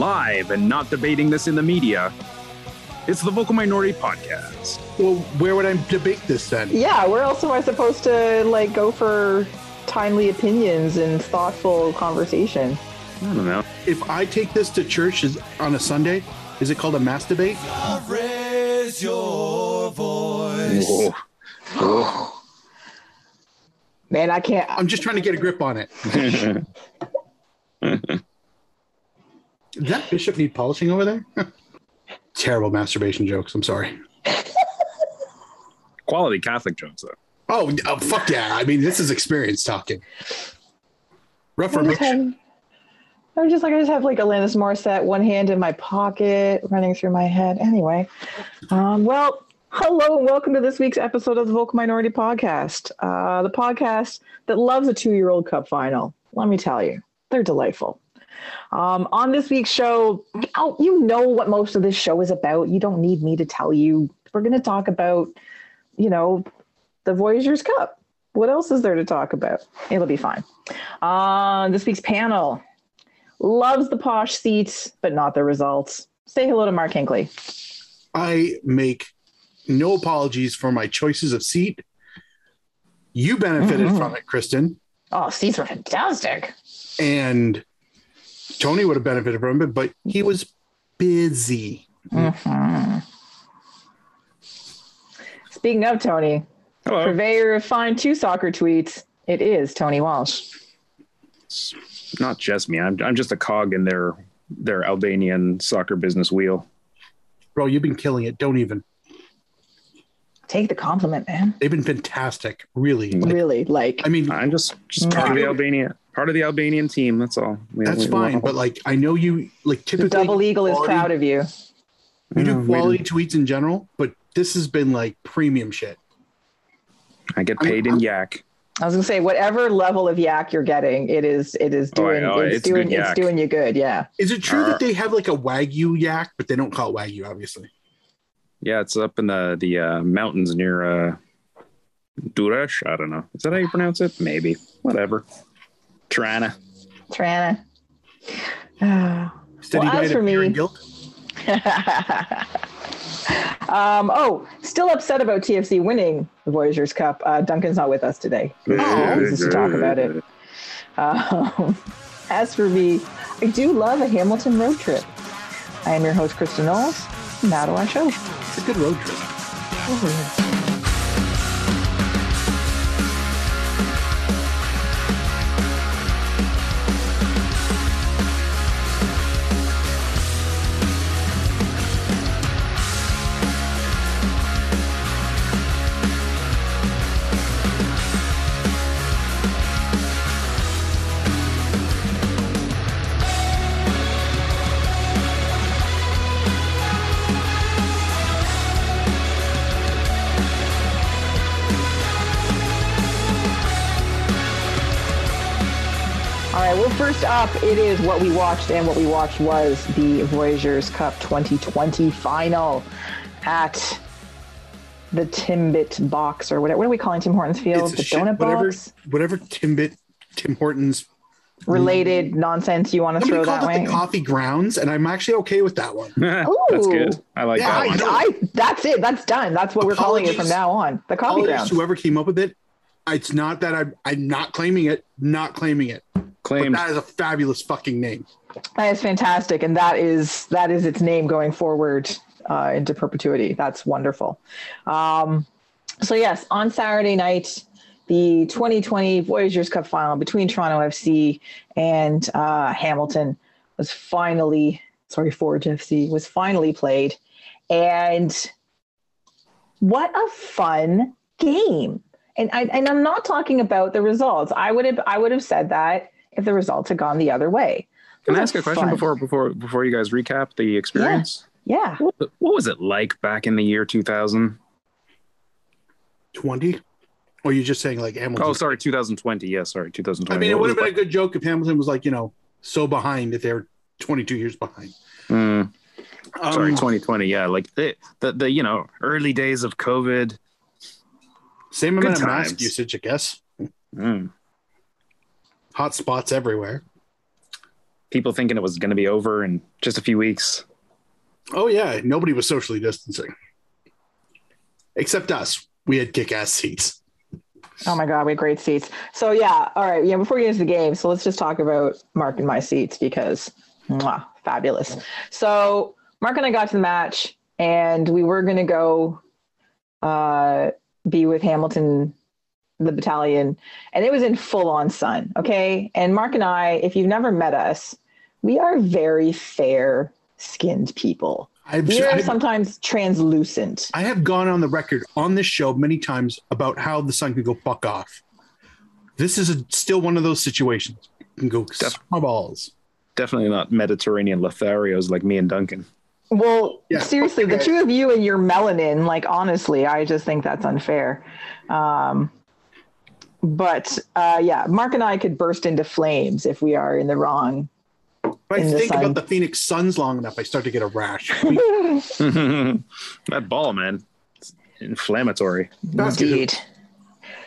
live and not debating this in the media. It's the Vocal Minority Podcast. Well, where would I debate this then? Yeah, where else am I supposed to like go for timely opinions and thoughtful conversation? I don't know. If I take this to church on a Sunday, is it called a mass debate? Raise your voice. Whoa. Whoa. Man, I can't. I'm just trying to get a grip on it. Does that bishop need polishing over there? Terrible masturbation jokes. I'm sorry. Quality Catholic jokes, though. Oh, oh, fuck yeah. I mean, this is experience talking. I just, Reformation. I'm just like I just have like Alanis Morissette, one hand in my pocket, running through my head. Anyway, um, well, hello and welcome to this week's episode of the Vocal Minority Podcast, uh, the podcast that loves a two-year-old cup final. Let me tell you, they're delightful. Um, on this week's show, oh, you know what most of this show is about. You don't need me to tell you. We're going to talk about, you know, the Voyageurs Cup. What else is there to talk about? It'll be fine. Uh, this week's panel loves the posh seats, but not the results. Say hello to Mark Hinkley. I make no apologies for my choices of seat. You benefited Mhm. from it, Kristin, Oh, seats were fantastic. and Tony would have benefited from it, but he was busy. Mhm. Speaking of Tony, Hello. purveyor of fine two soccer tweets, it is Tony Walsh. It's not just me. I'm, I'm just a cog in their their Albanian soccer business wheel. Bro, you've been killing it. Don't even. Take the compliment, man. They've been fantastic. Really. Like, really, like I mean, I'm just just part of the Albania part of the Albanian team. That's all. We- that's we- fine. But like, I know you like the typically double eagle is proud of you. You Yeah, do we- quality tweets in general, but this has been like premium shit. I get paid in yak. I was gonna say whatever level of yak you're getting, it is it is Oh, doing know. it's, It's doing it's doing you good. Yeah. Is it true Uh, that they have like a wagyu yak, but they don't call it wagyu, obviously? Yeah, it's up in the the uh, mountains near uh, Durash. I don't know. Is that how you pronounce it? Maybe. Whatever. Tirana. Trana. Ah. Steady Well, as for me- guilt. um, oh, still upset about TFC winning the Voyageurs Cup. Uh, Duncan's not with us today. Oh. He to talk about it. Um, as for me, I do love a Hamilton road trip. I am your host, Kristin Knowles. Now to our show. It's a good road trip. All first up, it is what we watched, and what we watched was the Voyageurs Cup 2020 final at the Timbit box, or whatever. What are we calling Tim Hortons Field? It's The shit- donut whatever, box whatever Timbit, Tim Hortons. related nonsense you want to throw that way. the coffee grounds, and I'm actually okay with that one. That's good. I like Yeah, that I, one. I, that's it. That's done. That's what we're calling it from now on. The coffee grounds. Whoever came up with it, it's not that I'm, I'm not claiming it, not claiming it. But that is a fabulous fucking name. That is fantastic, and that is that is its name going forward uh, into perpetuity. That's wonderful. Um, so yes, on Saturday night, the 2020 Voyageurs Cup final between Toronto FC and uh, Hamilton was finally sorry Forge FC was finally played, and what a fun game! And I and I'm not talking about the results. I would have I would have said that if the results had gone the other way. Can I ask a question fun. before before before you guys recap the experience? Yeah. What, what was it like back in the year 2000? 20? Or you're just saying like Hamilton? Oh, sorry, 2020. Yeah, sorry, 2020. I mean, it would have was been a good joke if Hamilton was like, you know, so behind if they're 22 years behind. Mm, Um, sorry, 2020. Yeah, like the, the the you know early days of COVID. Same amount Good of mask usage, I guess. Mm. Hot spots everywhere. people thinking it was going to be over in just a few weeks. Oh yeah, nobody was socially distancing, except us. We had kick-ass seats. Oh my god, we had great seats. So yeah, all right. Yeah, before we get into the game, so let's just talk about Mark and my seats because mwah, fabulous. So Mark and I got to the match, and we were gonna go uh, be with Hamilton, the battalion, and it was in full on sun. Okay, and Mark and I, if you've never met us, we are very fair skinned people. I've, We are I've- sometimes translucent. I have gone on the record on this show many times about how the sun can go fuck off. This is a, still one of those situations. It can go Def- my balls. Definitely not Mediterranean Lotharios like me and Duncan. Well, Yeah. seriously, the two of you and your melanin, like honestly, I just think that's unfair. Um, but uh, yeah, Mark and I could burst into flames if we are in the wrong. If I In the think about the Phoenix Suns long enough, I start to get a rash. that ball, man, it's inflammatory. Indeed.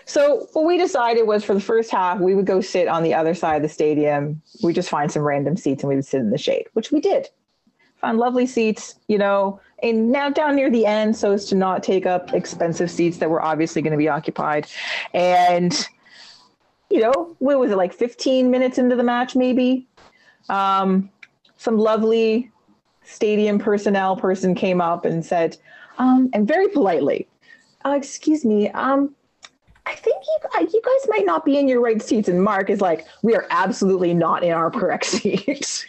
So what we decided was for the first half, we would go sit on the other side of the stadium. We just find some random seats and we would sit in the shade, which we did. Found lovely seats, you know, and now down near the end, so as to not take up expensive seats that were obviously going to be occupied. And, you know, what was it, like 15 minutes into the match, maybe? Um, some lovely stadium personnel person came up and said, um, and very politely, uh, excuse me, um, I think you, uh, you guys might not be in your right seats. And Mark is like, we are absolutely not in our correct seats.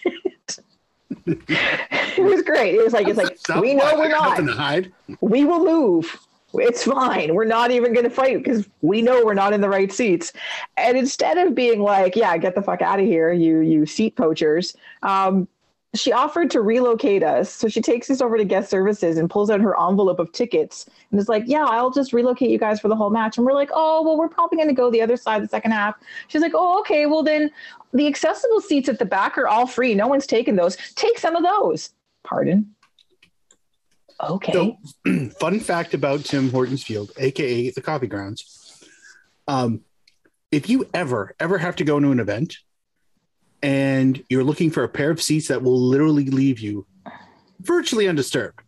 It was great. It was like, it's like, Stop. we know we're not. Nothing to hide. We will move. It's fine. We're not even going to fight because we know we're not in the right seats. And instead of being like, yeah, get the fuck out of here, you, you seat poachers, um, she offered to relocate us. So she takes us over to guest services and pulls out her envelope of tickets and is like, Yeah, I'll just relocate you guys for the whole match. And we're like, Oh, well, we're probably going to go the other side the second half. She's like, Oh, okay. Well, then the accessible seats at the back are all free. No one's taking those. Take some of those. Pardon. Okay. So, fun fact about Tim Hortons Field, aka the Coffee Grounds. Um, if you ever ever have to go to an event and you're looking for a pair of seats that will literally leave you virtually undisturbed,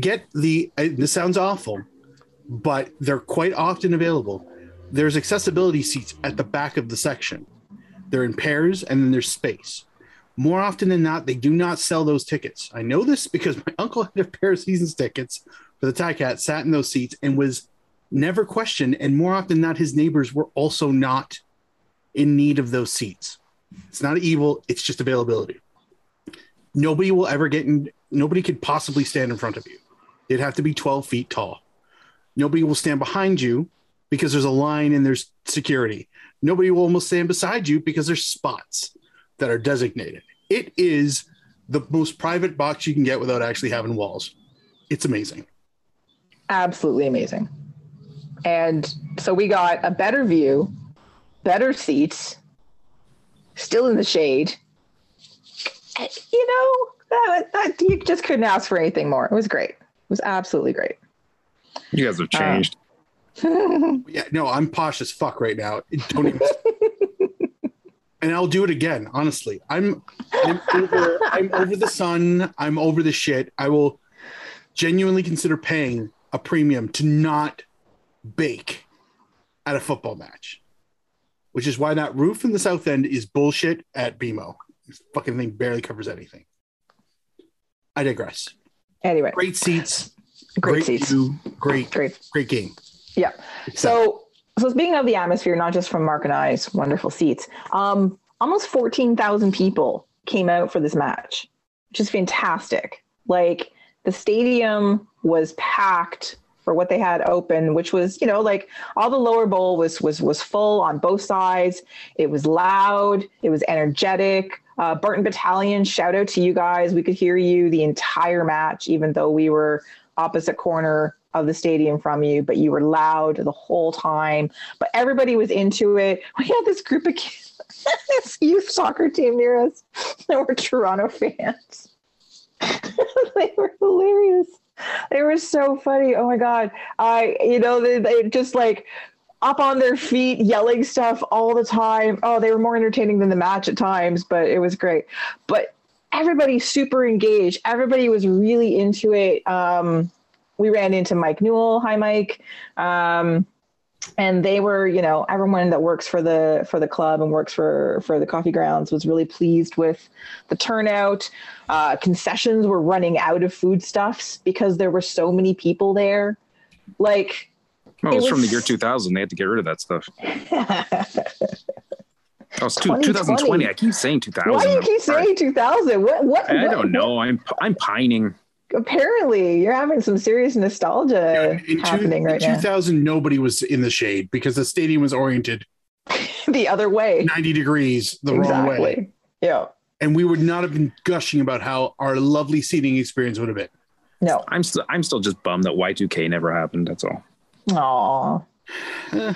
get the. uh, This sounds awful, but they're quite often available. There's accessibility seats at the back of the section. They're in pairs, and then there's space. More often than not, they do not sell those tickets. I know this because my uncle had a pair of seasons tickets for the Ti-Cat, sat in those seats, and was never questioned. And more often than not, his neighbors were also not in need of those seats. It's not evil, it's just availability. Nobody will ever get in, nobody could possibly stand in front of you. It'd have to be 12 feet tall. Nobody will stand behind you because there's a line and there's security. Nobody will almost stand beside you because there's spots that are designated. It is the most private box you can get without actually having walls. It's amazing. absolutely amazing. And so we got a better view, better seats, still in the shade. You know, that, that you just couldn't ask for anything more. It was great. It was absolutely great. You guys have uh, changed. Yeah, no, I'm posh as fuck right now. Don't even. and I'll do it again. Honestly, I'm I'm over, I'm over the sun. I'm over the shit. I will genuinely consider paying a premium to not bake at a football match, which is why that roof in the south end is bullshit at BMO. This fucking thing barely covers anything. I digress. Anyway, Great seats, great, seats. view, great, Great. great game. Yeah. So, so speaking of the atmosphere, not just from Mark and I's wonderful seats, um, almost 14,000 people came out for this match, which is fantastic. Like the stadium was packed for what they had open, which was, you know, like all the lower bowl was was was full on both sides. It was loud. It was energetic. Uh, Barton Battalion, shout out to you guys. We could hear you the entire match, even though we were opposite corner of the stadium from you, but you were loud the whole time. But everybody was into it. We had this group of kids, this youth soccer team near us that were Toronto fans. they were hilarious. They were so funny. Oh my god! I, you know, they, they just like up on their feet, yelling stuff all the time. Oh, they were more entertaining than the match at times, but it was great. But everybody super engaged. Everybody was really into it. Um, we ran into Mike Newell. Hi, Mike. Um, and they were, you know, everyone that works for the for the club and works for for the coffee grounds was really pleased with the turnout. Uh, concessions were running out of foodstuffs because there were so many people there. Like Well, it was, It from the year 2000. They had to get rid of that stuff. Oh, it's two, 2020. 2020. I keep saying 2000. Why do you keep saying 2000? What? What? I what- don't know. I'm I'm pining. Apparently, you're having some serious nostalgia in two- happening right in now. 2000, nobody was in the shade because the stadium was oriented the other way. 90 degrees the wrong way. Yeah. And we would not have been gushing about how our lovely seating experience would have been. No. I'm still I'm still just bummed that Y2K never happened. That's all. Aw. Eh,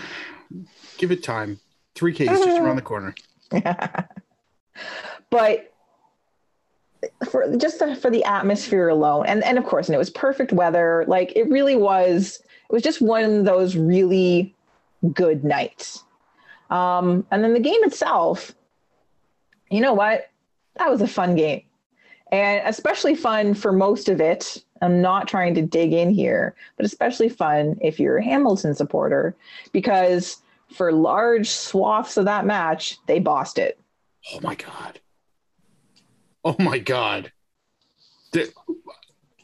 give it time. 3K is just around the corner. but for just the, for the atmosphere alone and and of course and it was perfect weather like it really was it was just one of those really good nights um and then the game itself you know what that was a fun game and especially fun for most of it i'm not trying to dig in here but especially fun if you're a hamilton supporter because for large swaths of that match they bossed it Oh my God. Oh my God. The,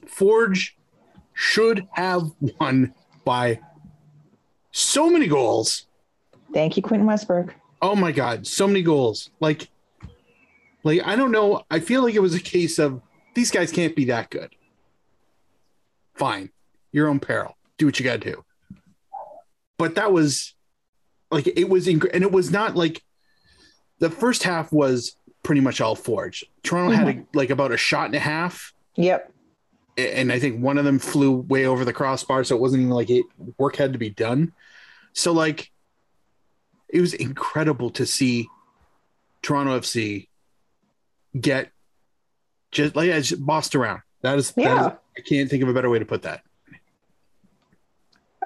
Forge should have won by so many goals. Thank you, Quentin Westberg. Oh my God. So many goals. Like, like I don't know. I feel like it was a case of these guys can't be that good. Fine. Your own peril. Do what you got to do. But that was like, it was, inc- and it was not like the first half was pretty much all forged. Toronto had a, like about a shot and a half. Yep. And I think one of them flew way over the crossbar. So it wasn't even like it work had to be done. So like it was incredible to see Toronto FC get just like yeah, just bossed around. That is, that is- Yeah. I can't think of a better way to put that.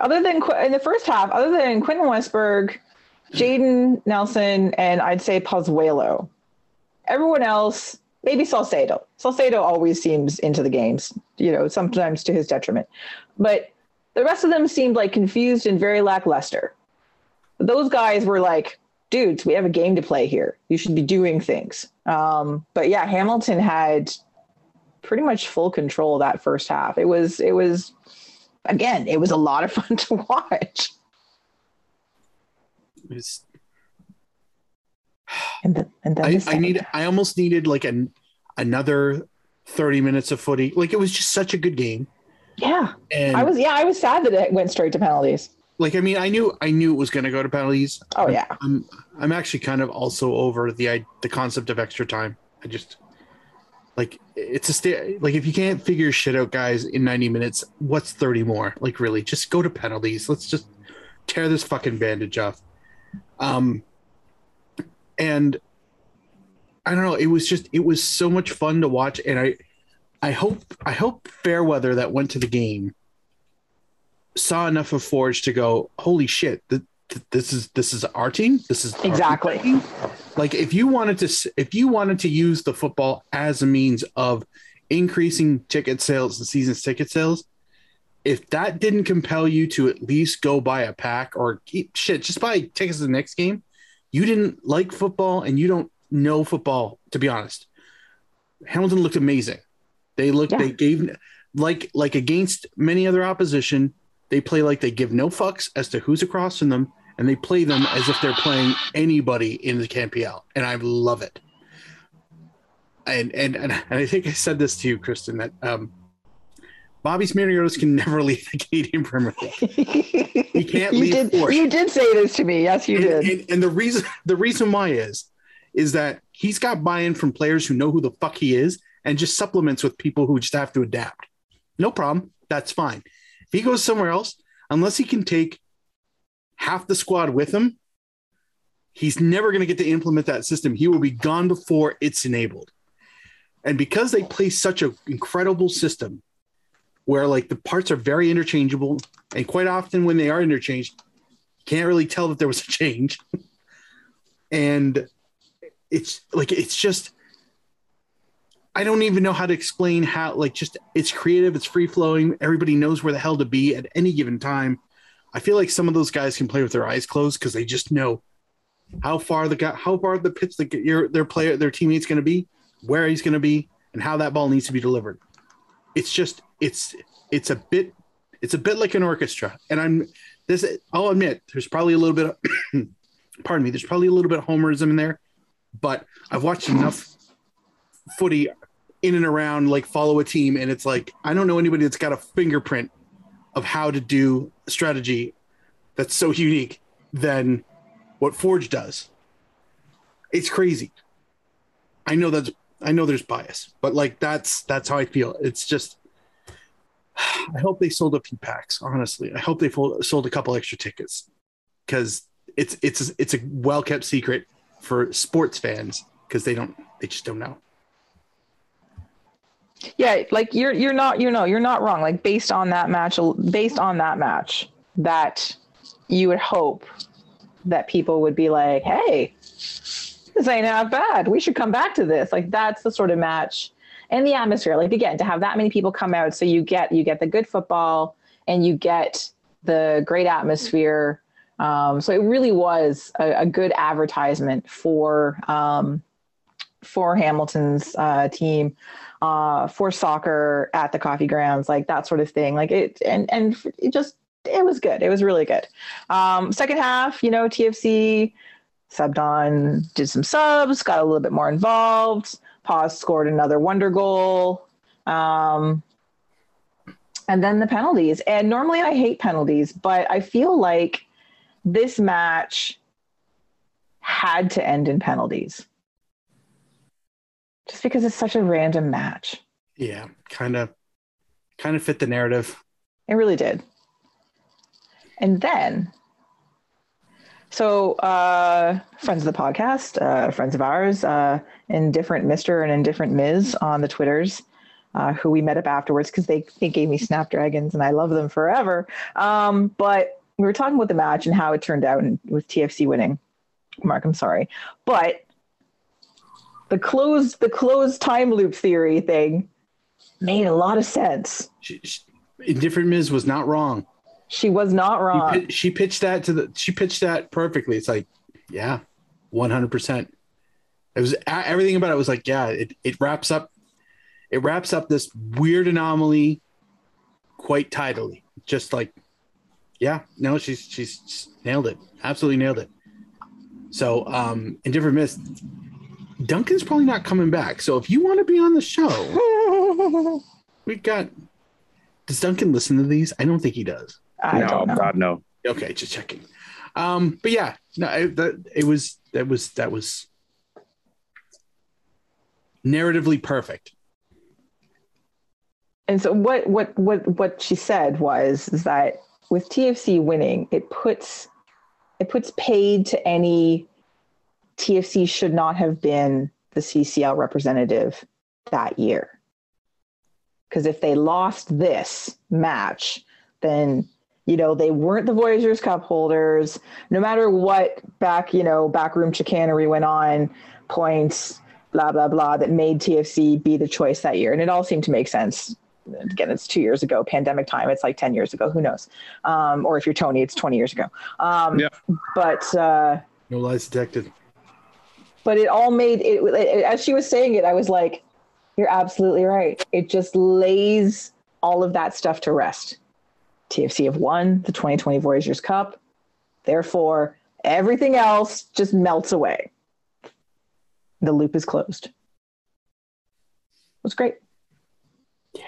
Other than in the first half, other than Quentin Westberg, Jayden Nelson, and I'd say Pozuelo, everyone else, maybe Salcedo. Salcedo always seems into the games, you know, sometimes to his detriment. But the rest of them seemed like confused and very lackluster. Those guys were like, dudes, we have a game to play here. You should be doing things. Um, but yeah, Hamilton had pretty much full control that first half. It was, it was, again, it was a lot of fun to watch. And and then I, the I need. I almost needed like an, another 30 minutes of footy. Like it was just such a good game. yeah, And I was, yeah, I was sad that it went straight to penalties. Like, I mean, I knew, I knew it was going to go to penalties. Oh yeah, I'm I'm actually kind of also over the i- the concept of extra time. I just like it's a sta- like if you can't figure shit out, guys, in 90 minutes, what's 30 more? Like really, just go to penalties. Let's just tear this fucking bandage off. Um, and I don't know. It was just it was so much fun to watch, and I I hope I hope Fairweather that went to the game saw enough of Forge to go, holy shit, th- th- this is this is our team. This is Exactly. team." Like if you wanted to if you wanted to use the football as a means of increasing ticket sales and season's ticket sales, if that didn't compel you to at least go buy a pack or keep shit, just buy tickets to the next game, you didn't like football and you don't know football, to be honest. Hamilton looked amazing. They looked Yeah. they gave like like against many other opposition, they play like they give no fucks as to who's across from them, and they play them as if they're playing anybody in the CanPL, and I love it. And and and, and I think I said this to you, Kristin, that um, Bobby Smirniotis can never leave the Canadian Premier League. you can't you leave did. You did say this to me. Yes, you and, did. And, and the reason the reason why is is that he's got buy-in from players who know who the fuck he is and just supplements with people who just have to adapt. No problem. That's fine. If he goes somewhere else, unless he can take half the squad with him, he's never going to get to implement that system. He will be gone before it's enabled. And because they play such an incredible system where like the parts are very interchangeable and quite often when they are interchanged, can't really tell that there was a change. and it's like it's just I don't even know how to explain how like just it's creative, it's free flowing, everybody knows where the hell to be at any given time. I feel like some of those guys can play with their eyes closed because they just know how far the guy, how far the pitch the your their player their teammate's going to be, where he's going to be, and how that ball needs to be delivered. It's just it's it's a bit it's a bit like an orchestra, and I'm this. I'll admit there's probably a little bit. Of, pardon me. There's probably a little bit of homerism in there, but I've watched enough footy in and around like follow a team, and it's like I don't know anybody that's got a fingerprint of how to do strategy that's so unique than what Forge does. It's crazy. I know that's I know there's bias, but like that's that's how I feel. It's just I hope they sold a few packs. Honestly, I hope they sold a couple extra tickets because it's it's it's a well kept secret for sports fans because they don't they just don't know. Yeah, like you're you're not you know you're not wrong. Like based on that match, based on that match, that you would hope that people would be like, "Hey, this ain't half bad. We should come back to this." Like that's the sort of match and the atmosphere. Like again, to have that many people come out, so you get you get the good football and you get the great atmosphere. Um, so it really was a, a good advertisement for um, for Hamilton's uh, team uh, for soccer at the coffee grounds, like that sort of thing. Like it, and and it just it was good. It was really good. Um, second half, you know, TFC subbed on, did some subs, got a little bit more involved. Pause scored another wonder goal. Um, and then the penalties. And normally I hate penalties, but I feel like this match had to end in penalties just because it's such a random match. Yeah, kind of, kind of fit the narrative. It really did. And then, so uh, friends of the podcast, uh, friends of ours, uh, indifferent Mister and indifferent Ms on the Twitters, uh, who we met up afterwards because they they gave me Snapdragons and I love them forever. Um, but we were talking about the match and how it turned out and with TFC winning. Mark, I'm sorry, but the closed the closed time loop theory thing made a lot of sense. She, she, Indifferent Ms was not wrong. She was not wrong. She, she pitched that to the. She pitched that perfectly. It's like, yeah, one hundred percent. It was everything about it was like, yeah, it it wraps up, it wraps up this weird anomaly quite tidily. Just like, yeah, no, she's she's nailed it. Absolutely nailed it. So, um, Indifferent Ms Duncan's probably not coming back. So if you want to be on the show, we got. Does Duncan listen to these? I don't think he does. I no, God, no. Okay, just checking. Um, but yeah, no, it, that, it was that was that was narratively perfect. And so what what what what she said was is that with TFC winning, it puts it puts paid to any TFC should not have been the CCL representative that year. Because if they lost this match, then you know they weren't the Voyageurs Cup holders. No matter what back you know backroom chicanery went on, points, blah blah blah, that made TFC be the choice that year, and it all seemed to make sense. Again, it's two years ago, pandemic time. It's like ten years ago. Who knows? Um, or if you're Tony, it's twenty years ago. Um, yeah. But uh, no lies detected but it all made it, it, as she was saying it i was like you're absolutely right. It just lays all of that stuff to rest. Tfc have won the 2020 voyageurs cup. Therefore everything else just melts away. The loop is closed. It was great. Yeah.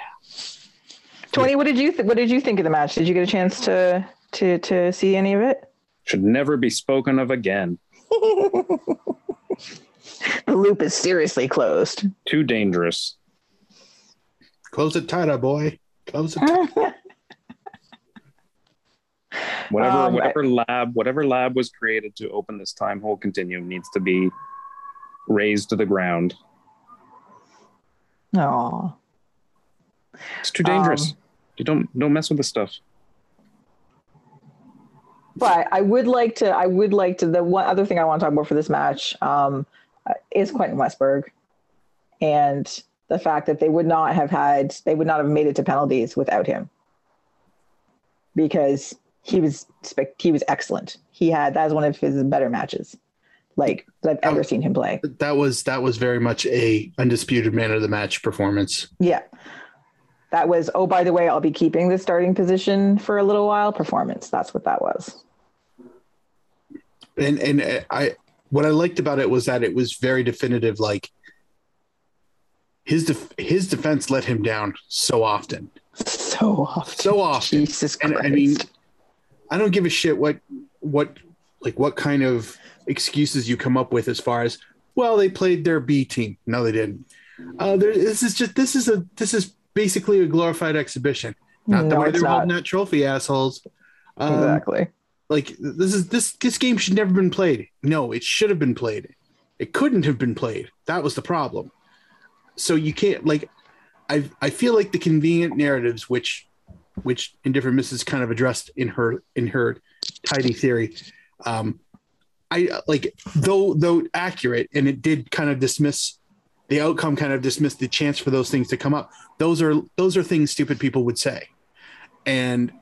Tony what did you th- what did you think of the match? Did you get a chance to to to see any of it? Should never be spoken of again the loop is seriously closed. Too dangerous. Close it tighter, boy. Close it. Tight. whatever, um, whatever lab, whatever lab was created to open this time hole continuum needs to be razed to the ground. Oh, it's too dangerous. Um, you don't don't mess with this stuff. But I would like to. I would like to. The one other thing I want to talk about for this match um, is Quentin Westberg, and the fact that they would not have had. They would not have made it to penalties without him, because he was spec- he was excellent. He had that was one of his better matches, like that I've ever seen him play. That was that was very much a undisputed man of the match performance. Yeah. That was, oh, by the way, I'll be keeping the starting position for a little while. Performance. That's what that was. And and uh, I what I liked about it was that it was very definitive. Like his def- his defense let him down so often, So often. so often. Jesus And Christ. I mean, I don't give a shit what what like what kind of excuses you come up with as far as well they played their B team. No, they didn't. Uh, there, this is just this is a this is basically a glorified exhibition. Not the way they're not. holding that trophy, assholes. Um, exactly. like this is this this game should never been played. No, it should have been played. It couldn't have been played. That was the problem. So you can't like I I feel like the convenient narratives which which indifferent misses kind of addressed in her in her tidy theory um I like though though accurate and it did kind of dismiss the outcome kind of dismissed the chance for those things to come up. Those are those are things stupid people would say. And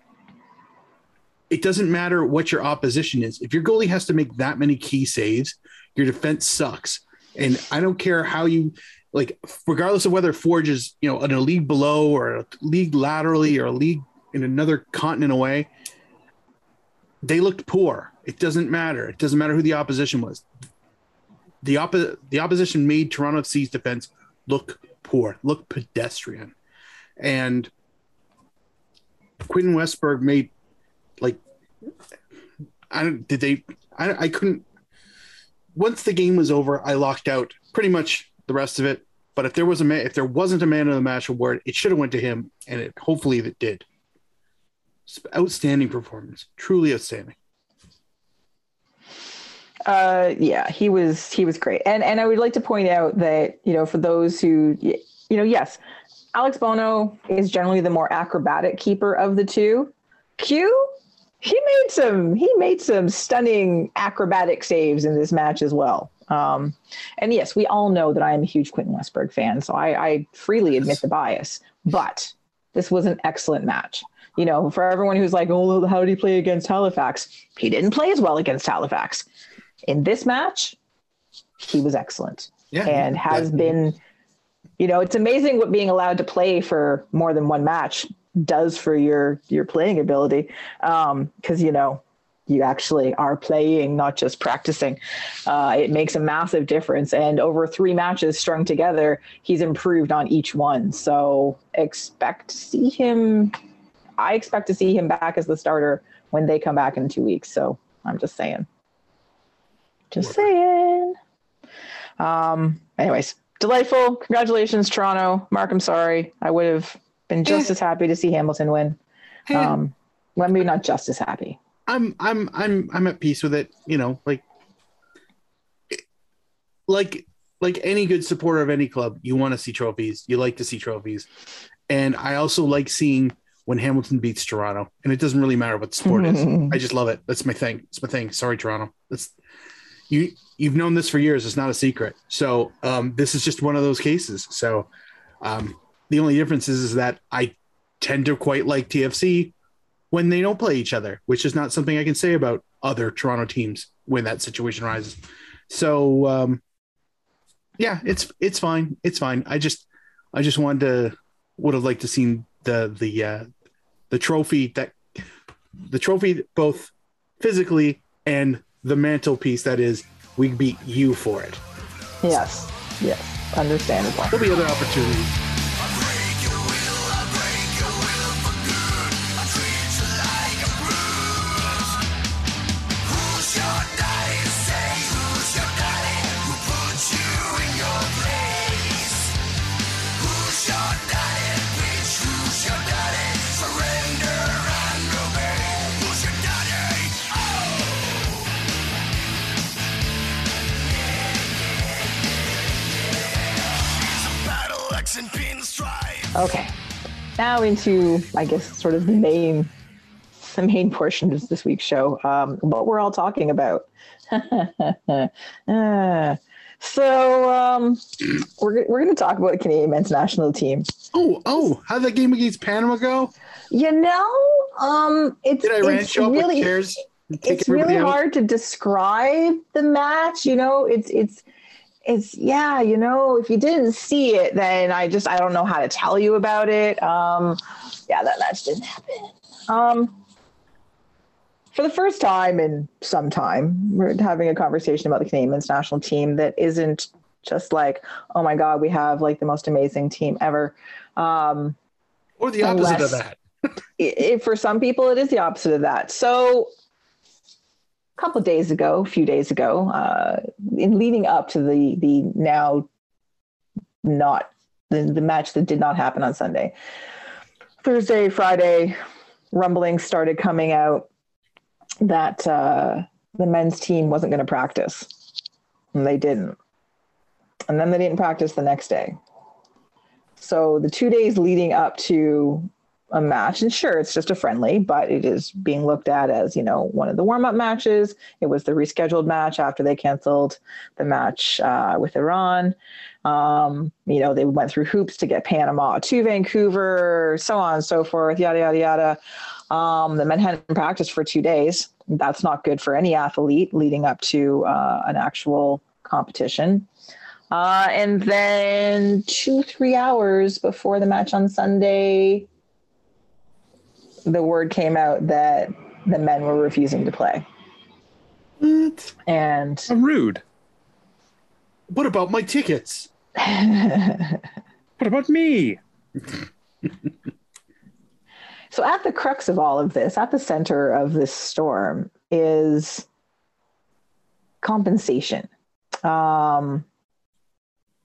it doesn't matter what your opposition is. If your goalie has to make that many key saves, your defense sucks. And I don't care how you like, regardless of whether Forge is, you know, in a league below or a league laterally or a league in another continent away, they looked poor. It doesn't matter. It doesn't matter who the opposition was. The oppo- the opposition made Toronto FC's defense look poor, look pedestrian. And Quentin Westberg made like I don't did they I I couldn't once the game was over, I locked out pretty much the rest of it. But if there was a man, if there wasn't a man of the match award, it should have went to him, and it hopefully it did. Outstanding performance, truly outstanding. Uh, yeah, he was he was great, and and I would like to point out that you know for those who you know, yes, Alex Bono is generally the more acrobatic keeper of the two. Q, he made some he made some stunning acrobatic saves in this match as well. Um, and yes, we all know that I am a huge Quentin Westberg fan, so I, I freely admit the bias. But this was an excellent match. You know, for everyone who's like, "Oh, how did he play against Halifax?" He didn't play as well against Halifax in this match, he was excellent Yeah, and has that- been, you know, it's amazing what being allowed to play for more than one match does for your your playing ability. Um, because you know, you actually are playing, not just practicing. Uh, it makes a massive difference. And over three matches strung together, he's improved on each one. So expect to see him. I expect to see him back as the starter when they come back in two weeks. So I'm just saying. Just saying. Um, anyways, delightful. Congratulations, Toronto. Mark, I'm sorry. I would have been just as happy to see Hamilton win. Um, well, maybe not just as happy. I'm I'm I'm I'm at peace with it. You know, like like like any good supporter of any club, you want to see trophies. You like to see trophies, and I also like seeing when Hamilton beats Toronto. And it doesn't really matter what sport is. I just love it. That's my thing. It's my thing. Sorry, Toronto. That's you. You've known this for years. It's not a secret. So um, this is just one of those cases. So um, the only difference is, is that I tend to quite like TFC when they don't play each other, which is not something I can say about other Toronto teams when that situation arises. So um, yeah, it's it's fine. It's fine. I just I just wanted to would have liked to seen the the uh, the trophy that the trophy both physically and the mantelpiece that is we beat you for it. Yes. Yes. Understandable. There'll be other opportunities. Okay. Now into, I guess, sort of the main the main portion of this week's show. Um, what we're all talking about. Uh, so um, we're we're going to talk about the Canadian men's national team. Oh, oh, how'd that game against Panama go? You know, um, it's, Did Iran it's show up really with chairs? it's really out? hard to describe the match. You know, it's it's it's yeah. You know, if you didn't see it, then I just I don't know how to tell you about it. Um, yeah, that match didn't happen. Um, for the first time in some time, we're having a conversation about the Canadian men's national team that isn't just like, oh my god, we have like the most amazing team ever. Um, Or the opposite Unless- of that. it, it- for some people, it is the opposite of that. So, a couple days ago, a few days ago, uh, in leading up to the the now not the, the match that did not happen on Sunday, Thursday, Friday, rumblings started coming out that uh, the men's team wasn't going to practice, and they didn't, and then they didn't practice the next day. So the two days leading up to a match. And sure it's just a friendly but it is being looked at as you know one of the warm-up matches. It was the rescheduled match after they canceled the match uh, with iran. Um, you know they went through hoops to get panama to vancouver so on and so forth yada yada yada. Um, the men hadn't practiced for two days. That's not good for any athlete leading up to uh, an actual competition. Uh, and then two three hours before the match on sunday the word came out that the men were refusing to play. What? And How rude. What about my tickets? What about me? so, at the crux of all of this, at the center of this storm, is compensation. Um,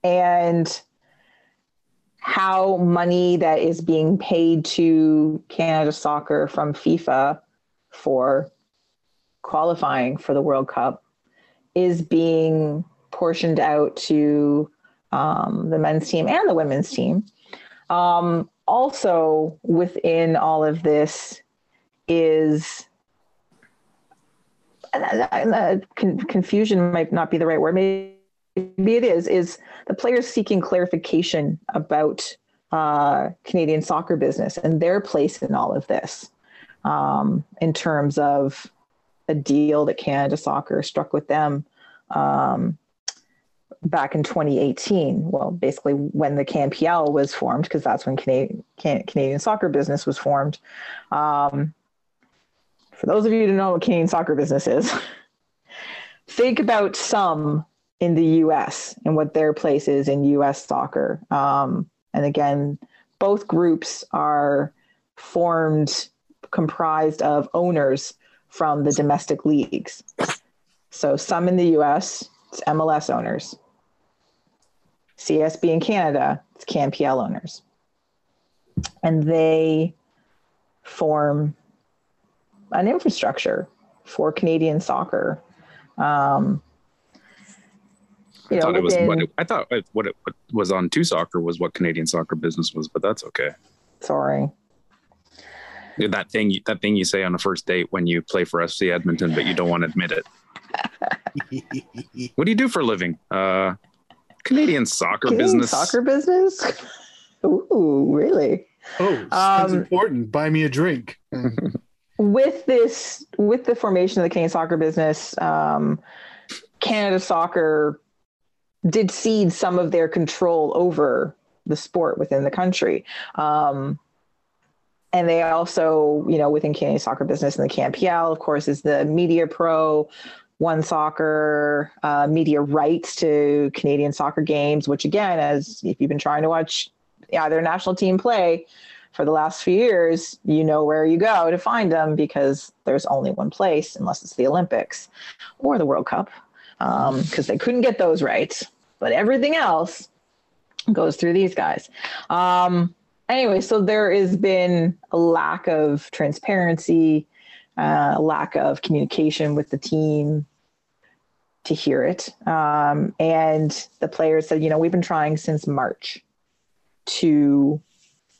and how money that is being paid to Canada Soccer from FIFA for qualifying for the World Cup is being portioned out to um, the men's team and the women's team. Um, also, within all of this is uh, uh, con- confusion might not be the right word. Maybe it is. Is the players seeking clarification about uh, Canadian soccer business and their place in all of this, um, in terms of a deal that Canada Soccer struck with them um, back in 2018. Well, basically when the CanPL was formed, because that's when Canadian, Can- Canadian soccer business was formed. Um, for those of you who don't know what Canadian soccer business is, think about SUM in the US and what their place is in US soccer. Um, and again, both groups are formed, comprised of owners from the domestic leagues. So SUM in the US, it's MLS owners. CSB in Canada, it's CanPL owners. And they form an infrastructure for Canadian soccer. Um, you I know, thought it was within- what it, I thought it, what it what was on two soccer was what Canadian soccer business was, but that's okay. sorry. That thing that thing you say on a first date when you play for FC Edmonton, but you don't want to admit it. What do you do for a living? Uh, Canadian soccer Canadian business. soccer business? Ooh, really? oh, sounds Um, important. Buy me a drink. with this with the formation of the Canadian soccer business, um, Canada Soccer did cede some of their control over the sport within the country. Um, and they also, you know, within Canadian soccer business and the CanPL, of course, is the Media Pro, One Soccer, uh, media rights to Canadian soccer games, which again, as if you've been trying to watch either national team play, for the last few years, you know where you go to find them because there's only one place, unless it's the Olympics or the World Cup, because they couldn't get those rights. But everything else goes through these guys. Um, anyway, so there has been a lack of transparency, uh, a lack of communication with the team to hear it. Um, and the players said, you know, we've been trying since March to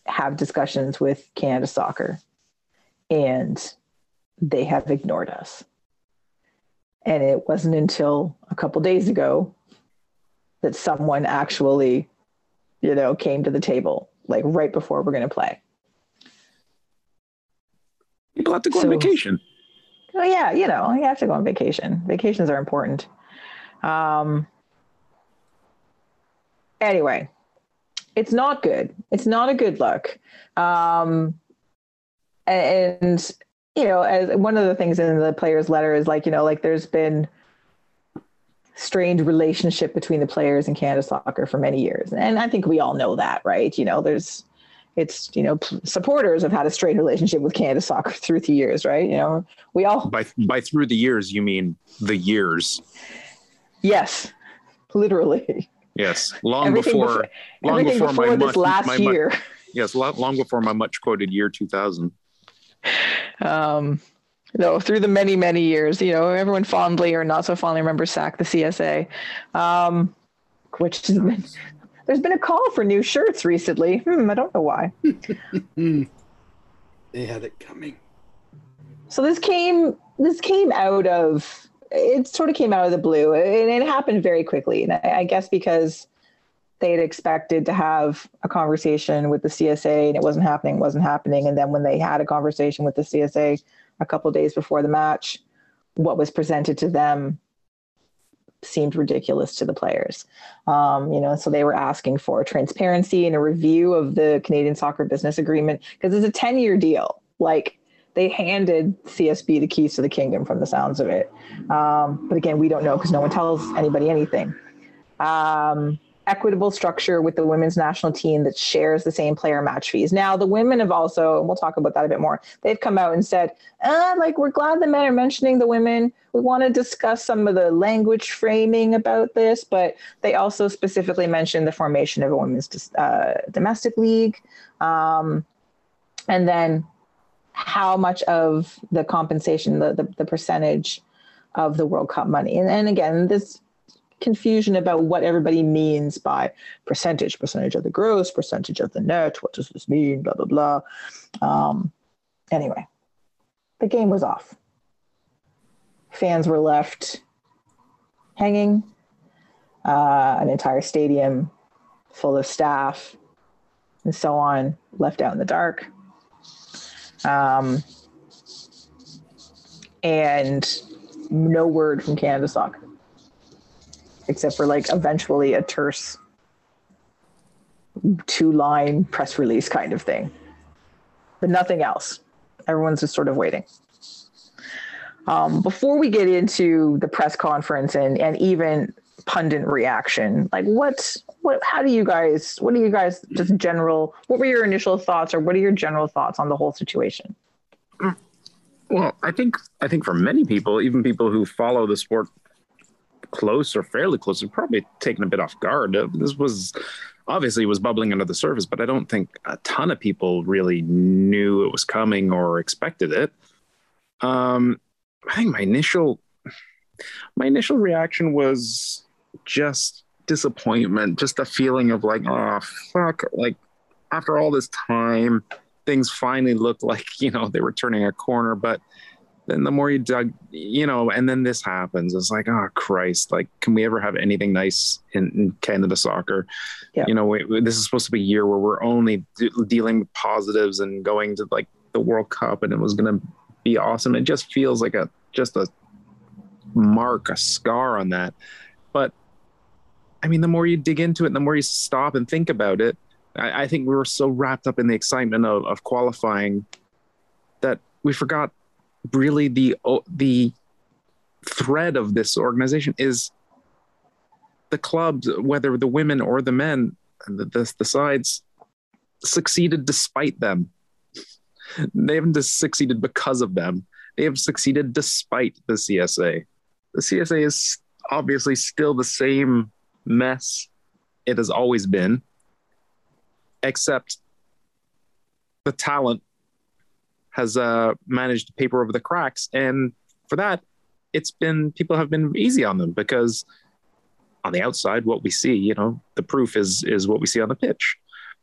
have discussions with Canada Soccer, and they have ignored us. And it wasn't until a couple days ago that someone actually, you know, came to the table, like right before we're going to play. People have to go So- on vacation. Oh yeah, you know, you have to go on vacation. Vacations are important. Um, anyway, it's not good. It's not a good look. Um, and you know, as one of the things in the players' letter is like, you know, like there's been strained relationship between the players and Canada Soccer for many years, and I think we all know that, right? You know, there's it's you know p- supporters have had a strained relationship with Canada Soccer through the years, right? You know, we all By by through the years, you mean the years. Yes, literally. Yes, long Everything before, before- long before, before, my this much, last my year. yes, lo- long before my much quoted year 2000. Um, no, through the many, many years, you know, everyone fondly or not so fondly remembers SAC, the CSA, um, which has been, there's been a call for new shirts recently. Hmm, I don't know why. They had it coming. So this came, this came out of, it sort of came out of the blue and it happened very quickly. And I, I guess because they had expected to have a conversation with the CSA and it wasn't happening, wasn't happening. And then when they had a conversation with the CSA a couple days before the match, what was presented to them seemed ridiculous to the players. Um, you know, so they were asking for transparency and a review of the Canadian Soccer Business Agreement because it's a 10 year deal. Like they handed CSB the keys to the kingdom from the sounds of it. Um, but again, we don't know because no one tells anybody anything. Um, equitable structure with the women's national team that shares the same player match fees. Now, the women have also, and we'll talk about that a bit more, they've come out and said, uh, like, we're glad the men are mentioning the women. We want to discuss some of the language framing about this, but they also specifically mentioned the formation of a women's uh, domestic league. Um, and then how much of the compensation, the, the, the percentage of the World Cup money. And, and again, this confusion about what everybody means by percentage, percentage of the gross, percentage of the net. What does this mean? Blah, blah, blah. Um, anyway, the game was off. Fans were left hanging, uh, an entire stadium full of staff and so on left out in the dark. Um, and no word from Canada Soccer except for like eventually a terse two line press release kind of thing. But nothing else. Everyone's just sort of waiting. Um, before we get into the press conference and, and even pundit reaction, like what what how do you guys what do you guys just general what were your initial thoughts or what are your general thoughts on the whole situation? Well, I think I think for many people, even people who follow the sport close or fairly close, are probably taken a bit off guard. Uh, This was obviously was bubbling under the surface, but I don't think a ton of people really knew it was coming or expected it. Um, I think my initial my initial reaction was just disappointment, just a feeling of like, oh fuck, like after all this time, things finally looked like you know they were turning a corner, but then the more you dug, you know, and then this happens. It's like, oh Christ! Like, can we ever have anything nice in, in Canada soccer? Yeah. You know, we, we- this is supposed to be a year where we're only de- dealing with positives and going to like the World Cup, and it was going to be awesome. It just feels like a just a mark, a scar on that. But I mean, the more you dig into it, the more you stop and think about it. I, I think we were so wrapped up in the excitement of, of qualifying that we forgot really the the thread of this organization is the clubs, whether the women or the men, the, the, the sides succeeded despite them. They haven't just succeeded because of them. They have succeeded despite the CSA. The CSA is obviously still the same mess it has always been, except the talent has uh, managed to paper over the cracks. And for that, it's been people have been easy on them because on the outside, what we see, you know, the proof is is what we see on the pitch.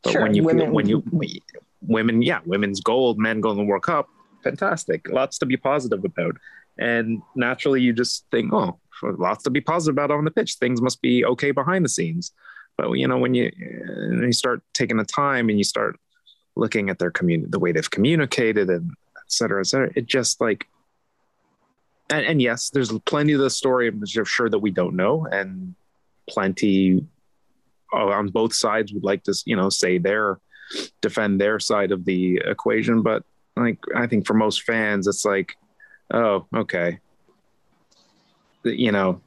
But Sure, when you women- when you women, yeah, women's gold, men go in the World Cup. fantastic. Lots to be positive about. And naturally, you just think, oh, lots to be positive about on the pitch. Things must be okay behind the scenes. But you know, when you when you start taking the time and you start looking at their community, the way they've communicated, and et cetera, et cetera, it just like. And, and yes, there's plenty of the story I'm sure that we don't know, and plenty on both sides would like to, you know, say their defend their side of the equation. But like, I think for most fans, it's like, oh, okay, you know,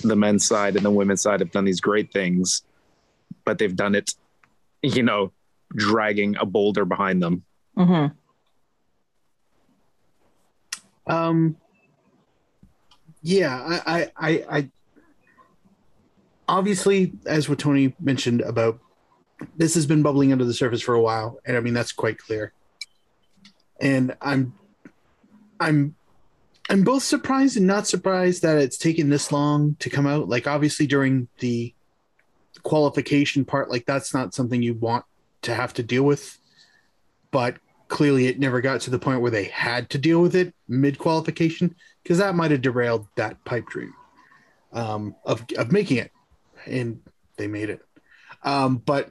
the men's side and the women's side have done these great things, but they've done it, you know, dragging a boulder behind them. Mm-hmm. Um, yeah, I, I, I, I, obviously, as what Tony mentioned about this has been bubbling under the surface for a while, and I mean that's quite clear. And I'm, I'm I'm both surprised and not surprised that it's taken this long to come out. Like obviously during the qualification part, like that's not something you want to have to deal with. But clearly it never got to the point where they had to deal with it mid qualification because that might have derailed that pipe dream um, of of making it, and they made it. Um, but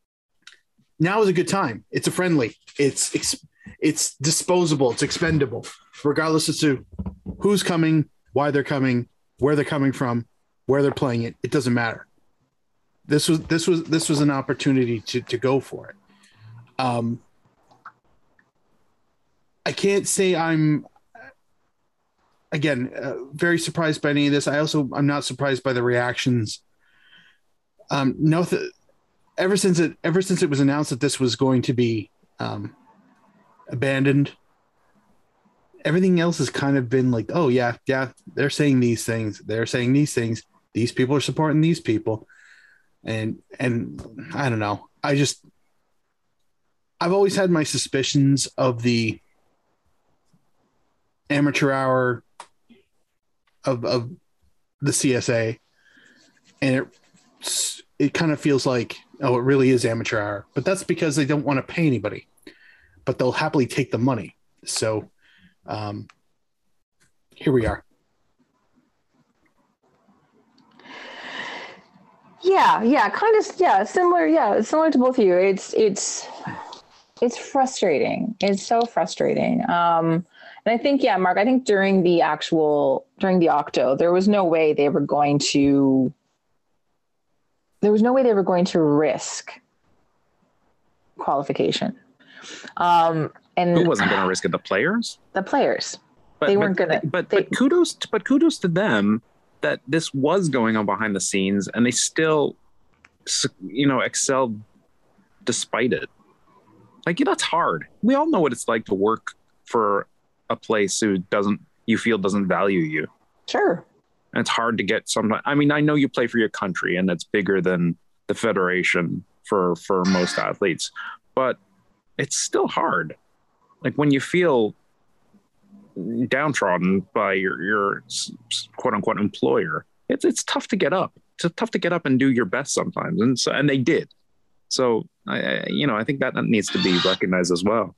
now is a good time. It's a friendly. It's it's disposable. It's expendable regardless as to who's coming, why they're coming, where they're coming from, where they're playing it. It doesn't matter. This was this was this was an opportunity to to go for it. Um, I can't say I'm again uh, very surprised by any of this. I also I'm not surprised by the reactions. Um, no, th- ever since it ever since it was announced that this was going to be um, abandoned everything else has kind of been like, oh yeah, yeah, they're saying these things, they're saying these things, these people are supporting these people, and and I don't know, I just I've always had my suspicions of the amateur hour of of the CSA, and it it kind of feels like oh, it really is amateur hour, but that's because they don't want to pay anybody, but they'll happily take the money. So um, here we are. Yeah, yeah, kind of, yeah, similar, yeah, similar to both of you. It's it's it's frustrating. It's so frustrating. Um, and I think, yeah, Mark, I think during the actual during the octo, there was no way they were going to. There was no way they were going to risk qualification. Um, and who wasn't going to risk it? The players. The players. But, they weren't going to. But they, but kudos, but kudos to them that this was going on behind the scenes, and they still, you know, excelled despite it. Like yeah, that's hard. We all know what it's like to work for a place who doesn't you feel doesn't value you. Sure. And it's hard to get some. I mean, I know you play for your country, and that's bigger than the federation for for most athletes, but it's still hard like when you feel downtrodden by your your quote unquote employer, it's it's tough to get up. It's tough to get up and do your best sometimes, and so and they did. So I, you know, I think that needs to be recognized as well.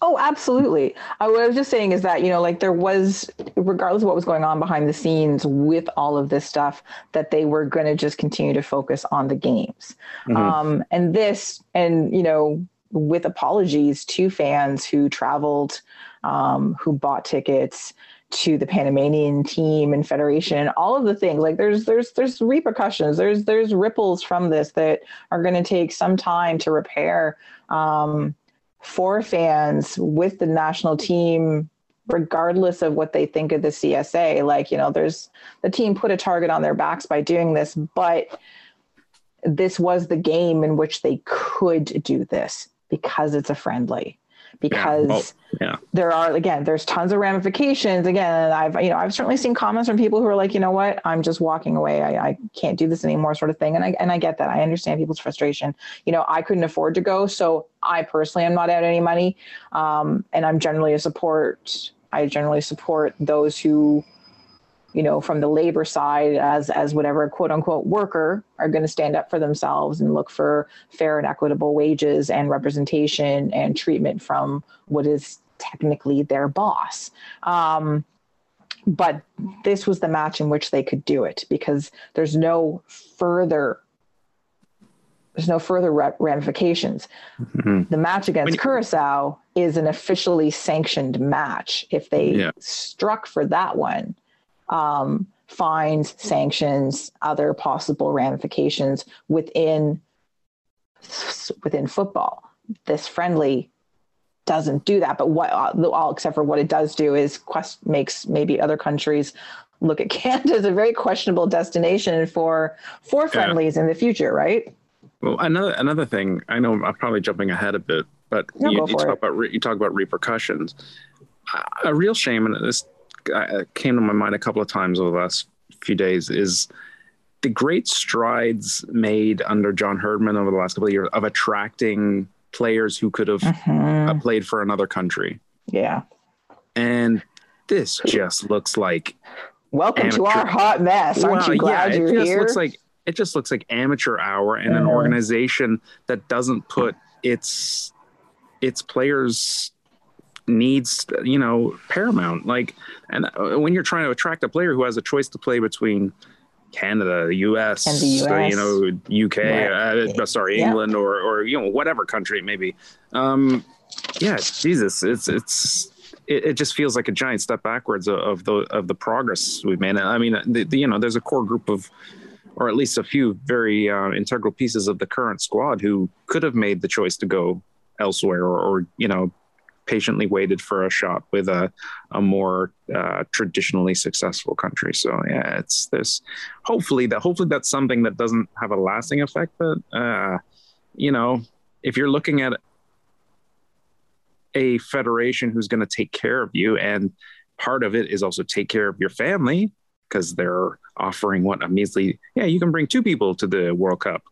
Oh, absolutely. Uh, what I was just saying is that, you know, like there was, regardless of what was going on behind the scenes with all of this stuff, that they were going to just continue to focus on the games. Mm-hmm. Um, and this, and, you know, with apologies to fans who traveled, um, who bought tickets to the Panamanian team and federation and all of the things. Like there's there's there's repercussions. There's there's ripples from this that are going to take some time to repair um, for fans with the national team regardless of what they think of the CSA. Like, you know, there's the team put a target on their backs by doing this, but this was the game in which they could do this because it's a friendly because yeah. Oh, yeah. there are again there's tons of ramifications. Again i've you know i've certainly seen comments from people who are like you know what? I'm just walking away. I, I can't do this anymore sort of thing. And i and i get that. I understand people's frustration. You know i couldn't afford to go so i personally am not out any money. Um, and i'm generally a support i generally support those who you know, from the labor side as as whatever quote unquote worker are going to stand up for themselves and look for fair and equitable wages and representation and treatment from what is technically their boss. Um, but this was the match in which they could do it because there's no further there's no further ramifications. Mhm. The match against you- Curacao is an officially sanctioned match. If they Yeah. struck for that one, um, fines, sanctions, other possible ramifications within within football. This friendly doesn't do that, but what all except for what it does do is quest makes maybe other countries look at Canada as a very questionable destination for for friendlies in the future, right? Well, another another thing. I know I'm probably jumping ahead a bit, but No, you, you talk it. about re, you talk about repercussions. A- real shame, and this uh, came to my mind a couple of times over the last few days, is the great strides made under John Herdman over the last couple of years of attracting players who could have uh, played for another country, Yeah. and this just looks like Welcome to our hot mess. Aren't you glad yeah, you're it just here? looks like it just looks like amateur hour in an Mhm. organization that doesn't put its its players needs you know paramount like and uh, when you're trying to attract a player who has a choice to play between Canada, the U.S., And the uh, you know, U.K., uh, sorry, Yeah. England, or or you know whatever country it may be. Um, yeah, Jesus, it's it's it, it just feels like a giant step backwards of, of the of the progress we've made. I mean, the, the, you know, there's a core group of, or at least a few very uh, integral pieces of the current squad who could have made the choice to go elsewhere, or, or you know, patiently waited for a shot with a a more uh, traditionally successful country. So yeah, it's this. Hopefully that hopefully that's something that doesn't have a lasting effect, but uh, you know, if you're looking at a federation who's going to take care of you and part of it is also take care of your family because they're offering what a measly yeah you can bring two people to the world cup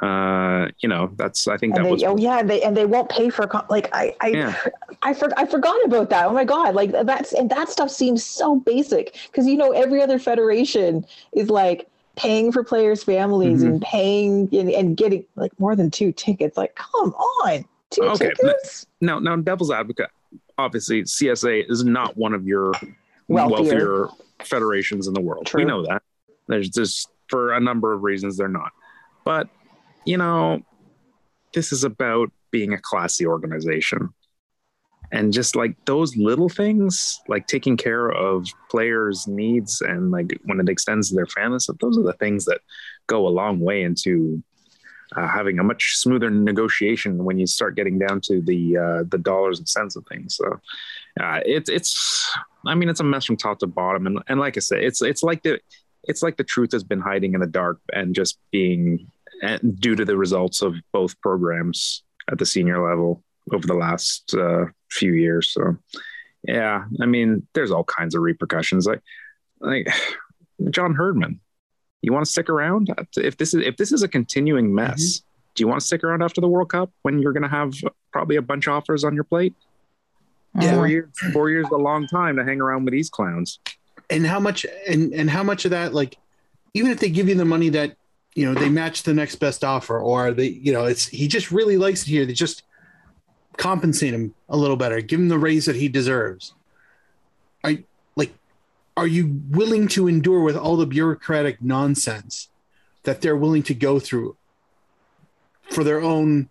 uh you know that's i think and that they, was oh yeah, they and they won't pay for like I I Yeah. I, for, I forgot about that. Oh my god, like that's and that stuff seems so basic because you know every other federation is like paying for players' families Mhm. and paying and, and getting like more than two tickets. Like, come on, two Okay, tickets. now now devil's advocate obviously csa is not one of your Wealthier. wealthier, federations in the world True. we know that there's just for a number of reasons they're not but you know this is about being a classy organization and just like those little things like taking care of players needs and like when it extends to their families those are the things that go a long way into uh, having a much smoother negotiation when you start getting down to the uh, the dollars and cents of things. So uh, it's it's I mean it's a mess from top to bottom, and and like I said, it's it's like the it's like the truth has been hiding in the dark and just being due to the results of both programs at the senior level over the last uh, few years. So yeah, I mean there's all kinds of repercussions. Like like John Herdman you want to stick around? If this is if this is a continuing mess do you want to stick around after the world cup when you're going to have probably a bunch of offers on your plate? Yeah. four years four years is a long time to hang around with these clowns. And how much and and how much of that like even if they give you the money that you know they match the next best offer or they you know it's he just really likes it here. They just compensate him a little better. Give him the raise that he deserves. I like are you willing to endure with all the bureaucratic nonsense that they're willing to go through for their own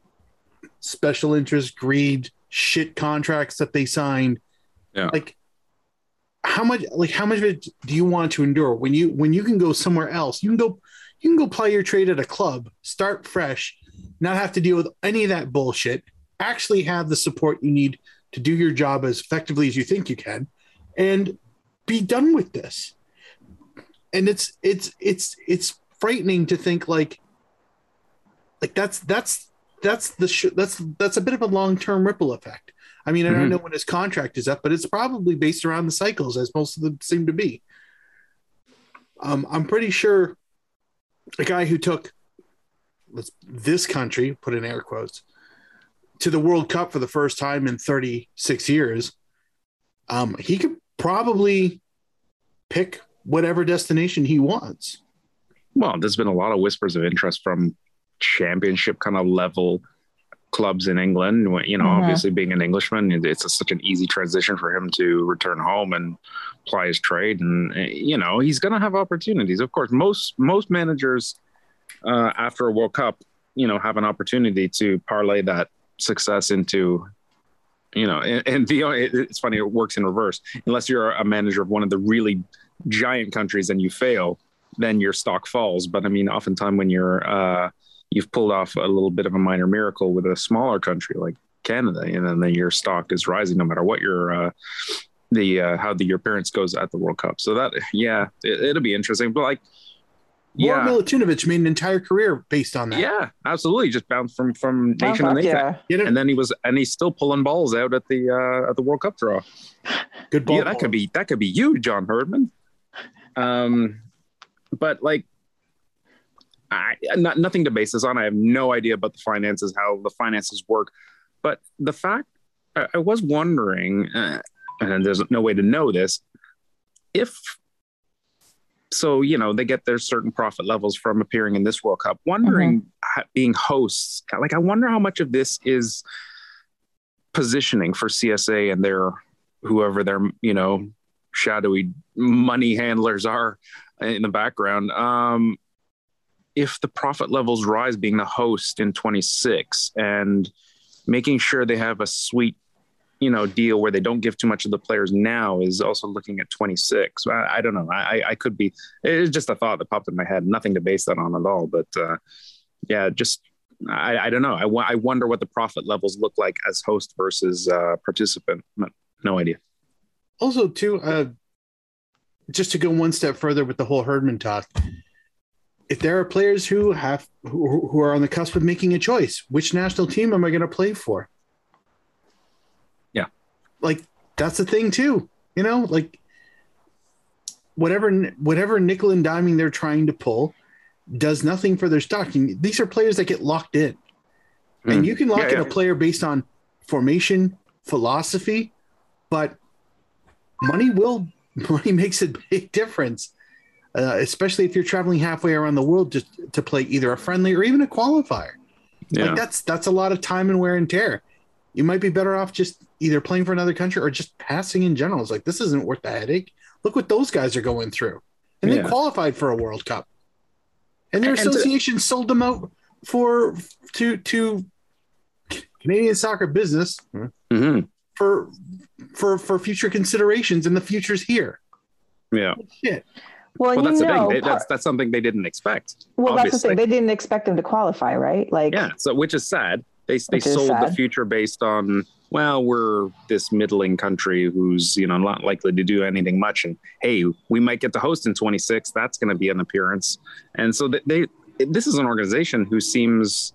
special interest greed shit contracts that they signed? Yeah. like how much like how much of it do you want to endure? When you when you can go somewhere else you can go you can go play your trade at a club start fresh not have to deal with any of that bullshit actually have the support you need to do your job as effectively as you think you can and be done with this and it's it's it's it's frightening to think like like that's that's that's the sh- that's that's a bit of a long-term ripple effect I mean, I don't Mhm. know when his contract is up, but it's probably based around the cycles, as most of them seem to be. Um, I'm pretty sure a guy who took this country, put in air quotes, to the World Cup for the first time in 36 years, um, he could probably pick whatever destination he wants. well there's been a lot of whispers of interest from championship kind of level clubs in England. You know, Mhm. obviously being an Englishman, it's a, such an easy transition for him to return home and ply his trade. And uh, you know, he's going to have opportunities. Of course, most most managers uh, after a World Cup, you know, have an opportunity to parlay that success into. You know, and, and the it's funny it works in reverse. Unless you're a manager of one of the really giant countries and you fail, then your stock falls. But I mean, oftentimes when you're uh, you've pulled off a little bit of a minor miracle with a smaller country like Canada, and then your stock is rising no matter what your uh, the uh, how the your appearance goes at the World Cup. So that yeah, it, it'll be interesting. But like, More yeah, Milutinovic made an entire career based on that. yeah, absolutely, just bounced from from Oh, nation to fuck nation. yeah. And then he was, and he's still pulling balls out at the uh, at the World Cup draw. good ball. yeah, that could be that could be you, John Herdman. Um, but like, I not nothing to base this on. I have no idea about the finances, how the finances work. But the fact, I, I was wondering, uh, and there's no way to know this, if so, you know, they get their certain profit levels from appearing in this World Cup. Wondering, ha- being hosts, like, I wonder how much of this is positioning for CSA and their whoever their you know shadowy money handlers are in the background. Um, if the profit levels rise, being the host in 26 and making sure they have a sweet, you know, deal where they don't give too much of the players now is also looking at 26. I, I don't know. I, I could be. It's just a thought that popped in my head. Nothing to base that on at all. But uh, yeah, just I, I don't know. I, I wonder what the profit levels look like as host versus uh, participant. No idea. also too uh just to go one step further with the whole herdman talk if there are players who have who, who are on the cusp of making a choice which national team am i going to play for Yeah. like that's the thing too you know like whatever whatever nickel and diming they're trying to pull does nothing for their stock And these are players that get locked in and mm. you can lock. Yeah, in yeah. a player based on formation philosophy but money will money makes a big difference uh, especially if you're traveling halfway around the world just to play either a friendly or even a qualifier. Yeah. like that's that's a lot of time and wear and tear. You might be better off just either playing for another country or just passing in general. It's like this isn't worth the headache. Look what those guys are going through. And they qualified for a world cup. And their And to- association sold them out for to to canadian soccer business Mhm. for for for future considerations and the future's here. Yeah. shit Well, Well, that's the know, thing. They, that's that's something they didn't expect. well, that's the thing. They didn't expect them to qualify, right? Like, Yeah. So which is sad. They they sold the future based on well, we're this middling country who's you know not likely to do anything much, and hey, we might get to host in 26. That's going to be an appearance, and so they, they this is an organization who seems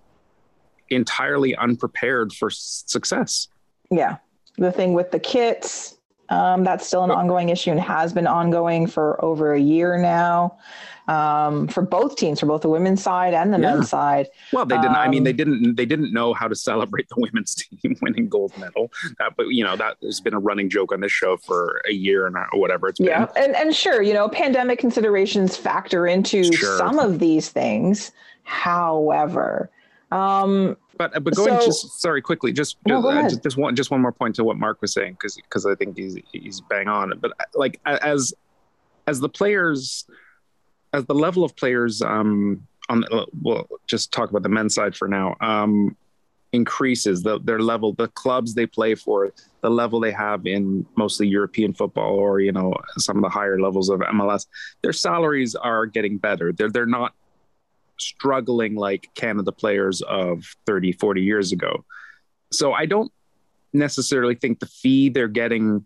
entirely unprepared for success. yeah, the thing with the kits, um, that's still an ongoing issue and has been ongoing for over a year now. Um, for both teams, for both the women's side and the Yeah. men's side. Well, they didn't. I mean, Um, they didn't. They didn't know how to celebrate the women's team winning gold medal. That, but you know, that has been a running joke on this show for a year and or whatever it's Yeah, been. Yeah, and and sure, you know, pandemic considerations factor into Sure. some of these things. However, um, But but going So- just sorry quickly, just No, just, uh, just just one just one more point to what Mark was saying because because I think he's he's bang on. But uh, like as as the players as the level of players um on the, well just talk about the men's side for now um increases the their level the clubs they play for the level they have in mostly European football or you know some of the higher levels of MLS their salaries are getting better they're they're not struggling like Canada players of 30 40 years ago so I don't necessarily think the fee they're getting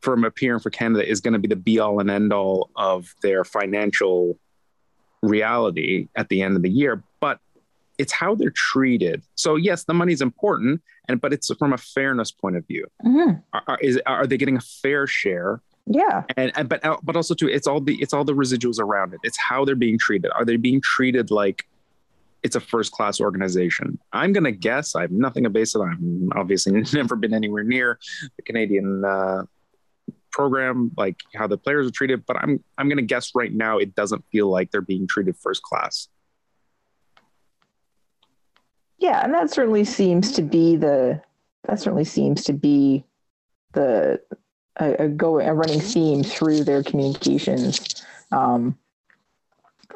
from appearing for Canada is going to be the be all and end all of their financial reality at the end of the year, but it's how they're treated. So yes, the money's important, and but it's from a fairness point of view. mhm, Are, are, is, are they getting a fair share? Yeah, And, and but uh, but also too, it's all the it's all the residuals around it. It's how they're being treated. Are they being treated like it's a first class organization? I'm gonna guess. I have nothing to base it on. I've obviously never been anywhere near the Canadian uh, program, like how the players are treated. But I'm I'm gonna guess right now it doesn't feel like they're being treated first class. Yeah, and that certainly seems to be the that certainly seems to be the a, a go a running theme through their communications um,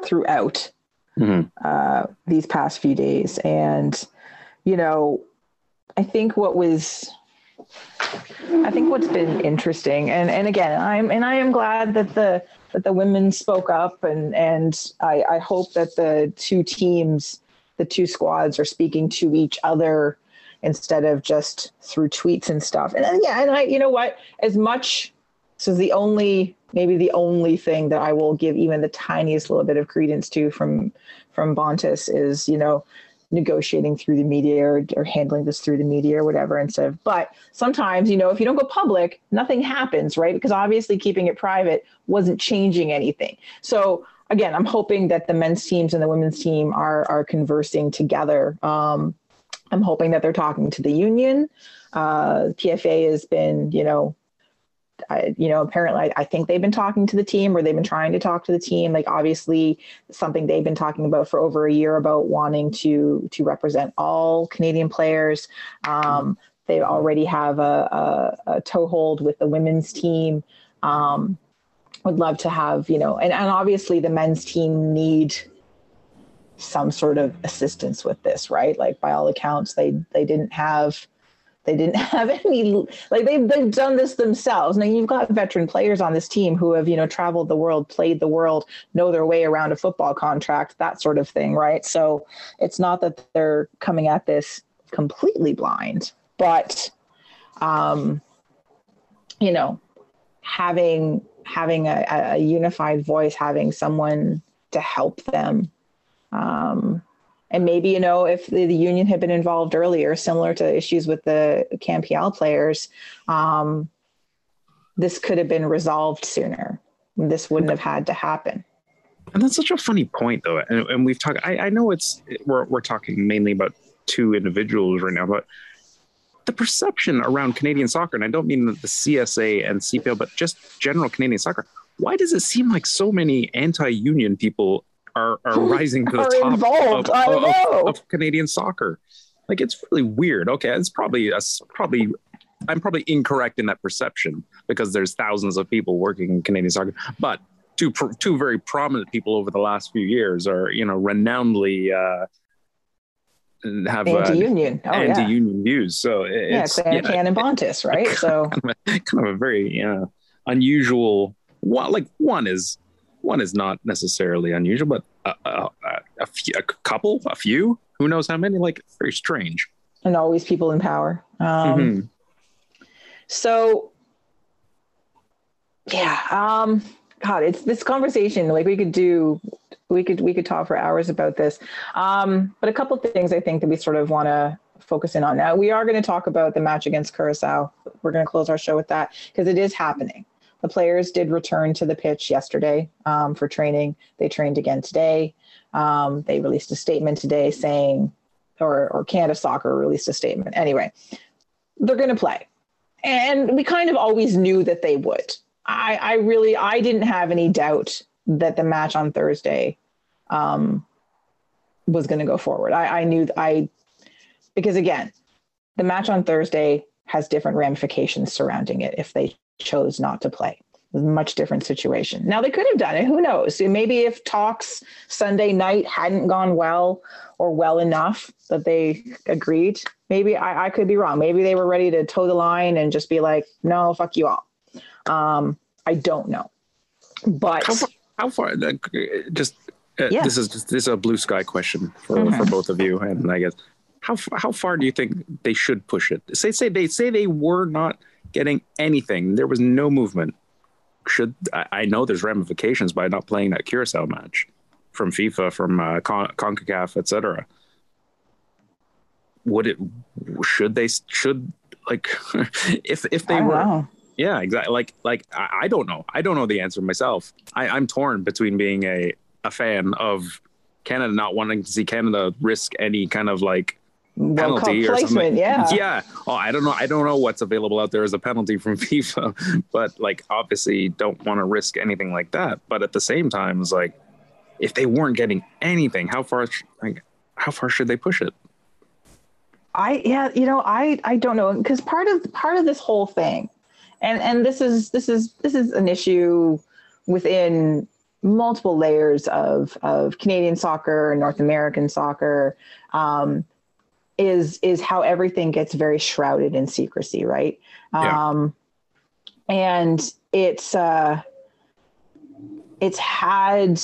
throughout Mhm. uh, these past few days, and you know, I think what was I think what's been interesting, and and again, I'm and I am glad that the that the women spoke up, and and I, I hope that the two teams, the two squads, are speaking to each other instead of just through tweets and stuff. And yeah, and I, you know what, as much is the only maybe the only thing that I will give even the tiniest little bit of credence to from from Bontis is you know negotiating through the media or, or handling this through the media or whatever instead of but sometimes you know if you don't go public nothing happens right? Because obviously keeping it private wasn't changing anything. So again i'm hoping that the men's teams and the women's team are are conversing together um, i'm hoping that they're talking to the union uh, pfa has been you know I, you know, apparently I, I think they've been talking to the team or they've been trying to talk to the team. Like obviously something they've been talking about for over a year about wanting to to represent all Canadian players. Um, they already have a, a, a toehold with the women's team. Um, would love to have, you know, and, and obviously the men's team need some sort of assistance with this, right? Like by all accounts, they they didn't have they didn't have any like they've they've done this themselves. Now you've got veteran players on this team who have you know traveled the world, played the world, know their way around a football contract, that sort of thing, right? So it's not that they're coming at this completely blind, but um, you know, having having a, a unified voice, having someone to help them. Um, and maybe, you know, if the, the, union had been involved earlier, similar to issues with the CanPL players, um, this could have been resolved sooner. This wouldn't have had to happen. And that's such a funny point, though. And, and we've talked, I, I, know it's, we're, we're talking mainly about two individuals right now, but the perception around Canadian soccer, and I don't mean the CSA and CPL, but just general Canadian soccer, why does it seem like so many anti union people are, are rising to the top involved. of, of- of Canadian soccer. Like it's really weird. Okay, it's probably a, probably I'm probably incorrect in that perception because there's thousands of people working in Canadian soccer, but two pr- two very prominent people over the last few years are you know renownedly uh, have uh, Anti-union. Oh, anti-union views. So it- Yeah, it's yeah, Can and Bontis, right? So kind of a, kind of a very you know, unusual one. Like one is one is not necessarily unusual, but a, a, a, few, a couple, a few, who knows how many? Like very strange. and always people in power. Um, Mhm. So, yeah, um, God, it's this conversation. Like we could do, we could we could talk for hours about this. Um, but a couple of things I think that we sort of want to focus in on. Now we are going to talk about the match against Curacao. We're going to close our show with that because it is happening. The players did return to the pitch yesterday um, for training. They trained again today. Um, they released a statement today saying, or or Canada Soccer released a statement. Anyway, they're going to play and we kind of always knew that they would. I, I really, I didn't have any doubt that the match on Thursday um, was going to go forward. I, I knew I, because again, the match on Thursday has different ramifications surrounding it if they chose not to play. It was a much different situation. Now they could have done it. Who knows? Maybe if talks Sunday night hadn't gone well or well enough that they agreed, maybe I, I could be wrong. Maybe they were ready to toe the line and just be like, no, fuck you all. Um, I don't know. But How far? How far? Uh, just uh, Yeah. this is just, this is a blue sky question for, Mhm. for both of you, and I guess how how far do you think they should push it? Say say they say they were not getting anything. There was no movement. Should I, I know there's ramifications by not playing that Curacao match from FIFA, from uh, Con- Concacaf, etc. Would it? Should they? Should like if if they were know. yeah, exactly. Like, like I, I don't know. I don't know the answer myself. I, I'm torn between being a a fan of Canada, not wanting to see Canada risk any kind of like Penalty or something. yeah. yeah. Oh, I don't know. I don't know what's available out there as a penalty from FIFA, but like obviously don't want to risk anything like that. But at the same time, it's like if they weren't getting anything, how far? Like, how far should they push it? I yeah, you know, I I don't know because part of part of this whole thing, and and this is this is this is an issue within multiple layers of of Canadian soccer, North American soccer, um, is is how everything gets very shrouded in secrecy, right? Yeah. Um, and it's uh, it's had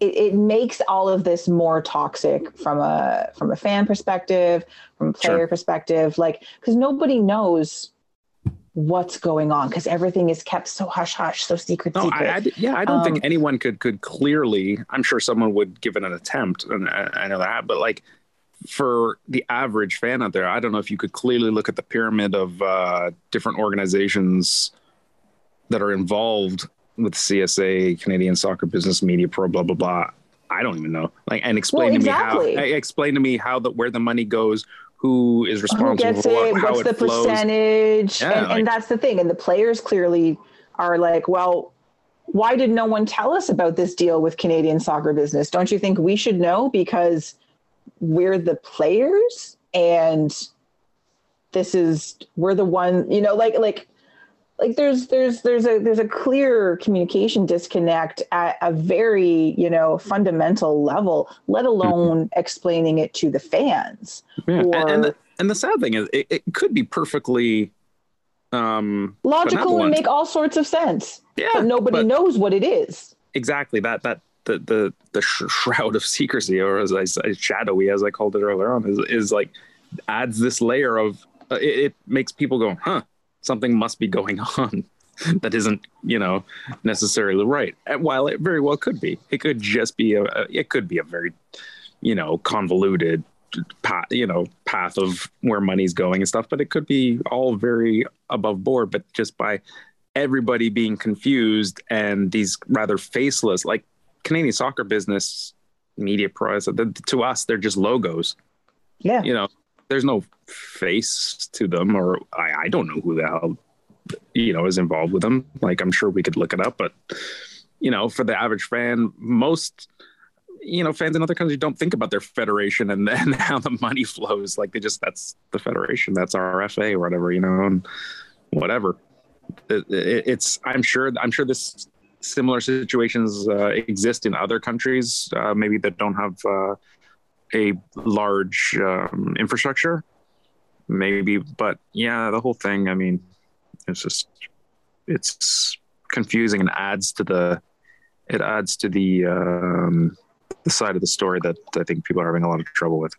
it, it makes all of this more toxic from a from a fan perspective, from a player Sure. perspective, like because nobody knows what's going on because everything is kept so hush hush, so secret No, secret. I, I- yeah, I don't Um, think anyone could could clearly. I'm sure someone would give it an attempt, and I, I know that. But like for the average fan out there, I don't know if you could clearly look at the pyramid of uh, different organizations that are involved with CSA, Canadian Soccer Business Mediapro, blah blah blah. I don't even know. Like, and explain Well, to me how. Explain to me how the where the money goes, who is who responsible gets for it what, how what's it the flows. percentage Yeah, and, like- and that's the thing and the players clearly are like well why did no one tell us about this deal with canadian soccer business don't you think we should know because we're the players and this is we're the one you know like like like there's there's there's a there's a clear communication disconnect at a very you know fundamental level let alone explaining it to the fans Yeah, and, and, the, and the sad thing is, it, it could be perfectly um, logical and make all sorts of sense Yeah, but nobody but knows what it is. Exactly that that the the the sh- shroud of secrecy, or as I say, shadowy, as I called it earlier on, is is like adds this layer of uh, it, it makes people go, huh, something must be going on that isn't you know necessarily right. And while it very well could be, it could just be a, a it could be a very you know convoluted path you know path of where money's going and stuff but it could be all very above board but just by everybody being confused and these rather faceless like canadian soccer business media pros to us they're just logos. Yeah. You know there's no face to them or i, I don't know who the hell you know is involved with them. Like i'm sure we could look it up but you know for the average fan most you know fans in other countries don't think about their federation and then how the money flows. Like they just that's the federation. That's our fa or whatever you know and whatever. It, it, it's i'm sure i'm sure this similar situations uh, exist in other countries uh, maybe that don't have uh, a large um, infrastructure? Maybe but yeah the whole thing i mean it's just it's confusing and adds to the it adds to the um the side of the story that i think people are having a lot of trouble with.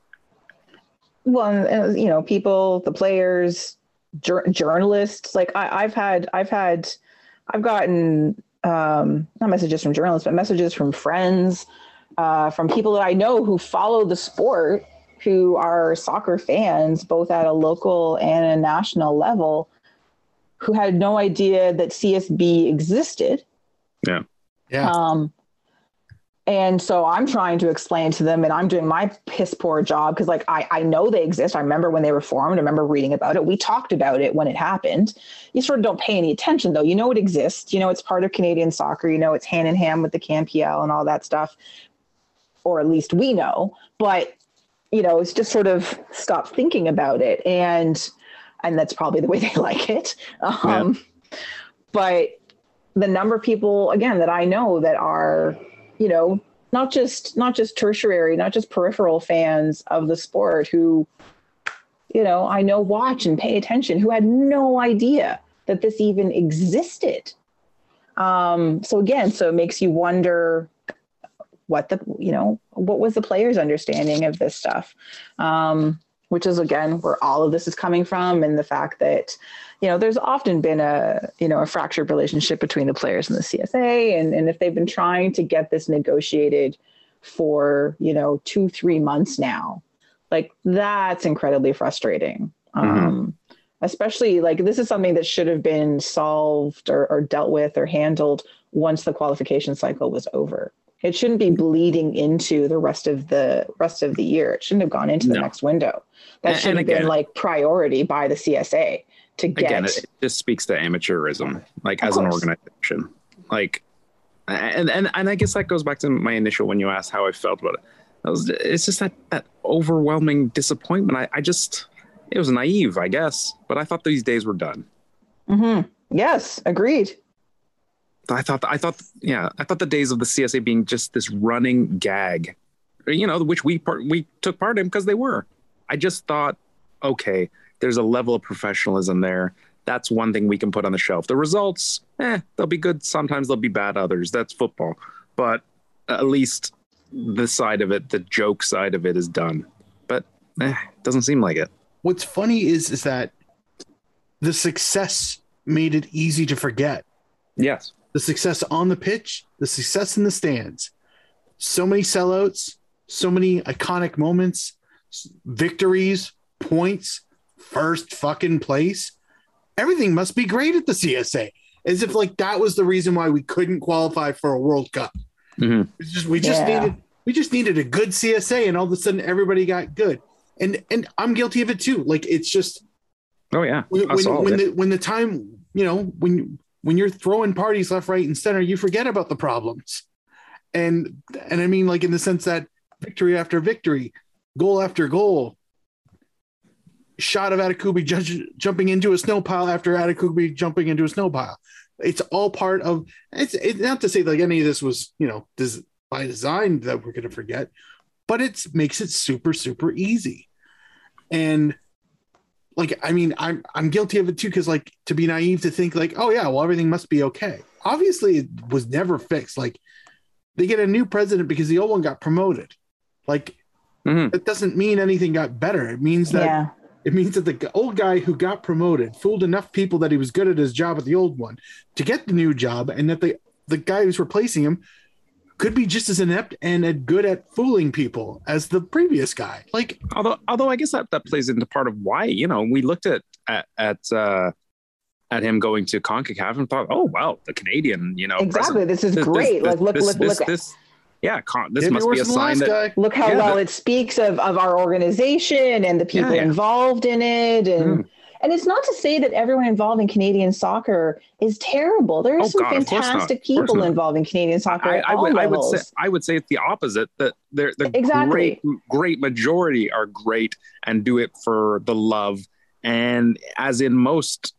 Well and, you know people the players jur- journalists like I, i've had i've had i've gotten um not messages from journalists but messages from friends uh, from people that i know who follow the sport who are soccer fans both at a local and a national level who had no idea that csb existed Yeah. Yeah. Um, and so I'm trying to explain to them, and I'm doing my piss poor job because, like, I, I know they exist. I remember when they were formed. I remember reading about it. We talked about it when it happened. You sort of don't pay any attention, though. You know it exists. You know it's part of Canadian soccer. You know it's hand in hand with the CanPL and all that stuff, or at least we know. But you know, it's just sort of stop thinking about it, and and that's probably the way they like it. Um, But the number of people again that I know that are, you know, not just not just tertiary, not just peripheral fans of the sport who, you know, I know watch and pay attention who had no idea that this even existed. Um, so again, so it makes you wonder what the you know what was the player's understanding of this stuff um, which is again where all of this is coming from and the fact that you know there's often been a you know a fractured relationship between the players and the csa and, and if they've been trying to get this negotiated for you know two three months now like that's incredibly frustrating. Um, especially like this is something that should have been solved or, or dealt with or handled once the qualification cycle was over. It shouldn't be bleeding into the rest of the rest of the year. It shouldn't have gone into the No. next window. That should and have been like priority by the csa to get again it, it just speaks to amateurism like Of as an organization like and, and and i guess that goes back to my initial when you asked how i felt about it was, it's just that that overwhelming disappointment. I, I just it was naive, I guess, but I thought these days were done. hmm Yes, agreed. I thought I thought yeah, I thought the days of the CSA being just this running gag, you know, which we part we took part in because they were. I just thought, okay, there's a level of professionalism there. That's one thing we can put on the shelf. The results, eh, they'll be good. Sometimes they'll be bad. Others, that's football. But at least the side of it, the joke side of it, is done. But eh, doesn't seem like it. What's funny is is that the success made it easy to forget. Yes. The success on the pitch, the success in the stands. So many sellouts, so many iconic moments, victories, points, first fucking place. Everything must be great at the CSA. As if like that was the reason why we couldn't qualify for a World Cup. Mhm. Just we just Yeah. needed we just needed a good CSA and all of a sudden everybody got good. And and I'm guilty of it too. Like it's just Oh yeah. when when, when the when the time you know when when you're throwing parties left right and center you forget about the problems and and i mean like in the sense that victory after victory goal after goal shot of Adekugbe ju- jumping into a snow pile after Adekugbe jumping into a snow pile. It's all part of it's, it's not to say like any of this was you know this by design that we're going to forget but it makes it super super easy. And like i mean i'm i'm guilty of it too because like to be naive to think like oh yeah well everything must be okay. Obviously it was never fixed. Like they get a new president because the old one got promoted. Like Mhm. it doesn't mean anything got better. It means that yeah. It means that the old guy who got promoted fooled enough people that he was good at his job at the old one to get the new job, and that the the guy who's replacing him could be just as inept and as good at fooling people as the previous guy. Like, although although I guess that that plays into part of why you know we looked at at at uh, at him going to Concacaf and thought, oh wow, the Canadian, you know, Exactly. This is great. like look, this, look, this, look. this, yeah, con- this maybe must worse be a sign that guy. look how Yeah, well but- it speaks of, of our organization and the people yeah. involved in it and Mm. and it's not to say that everyone involved in Canadian soccer is terrible. There are Oh, some God, of course not. fantastic people involved in Canadian soccer I, at I all would I would say I would say it's the opposite that they're the Exactly. great great majority are great and do it for the love and as in most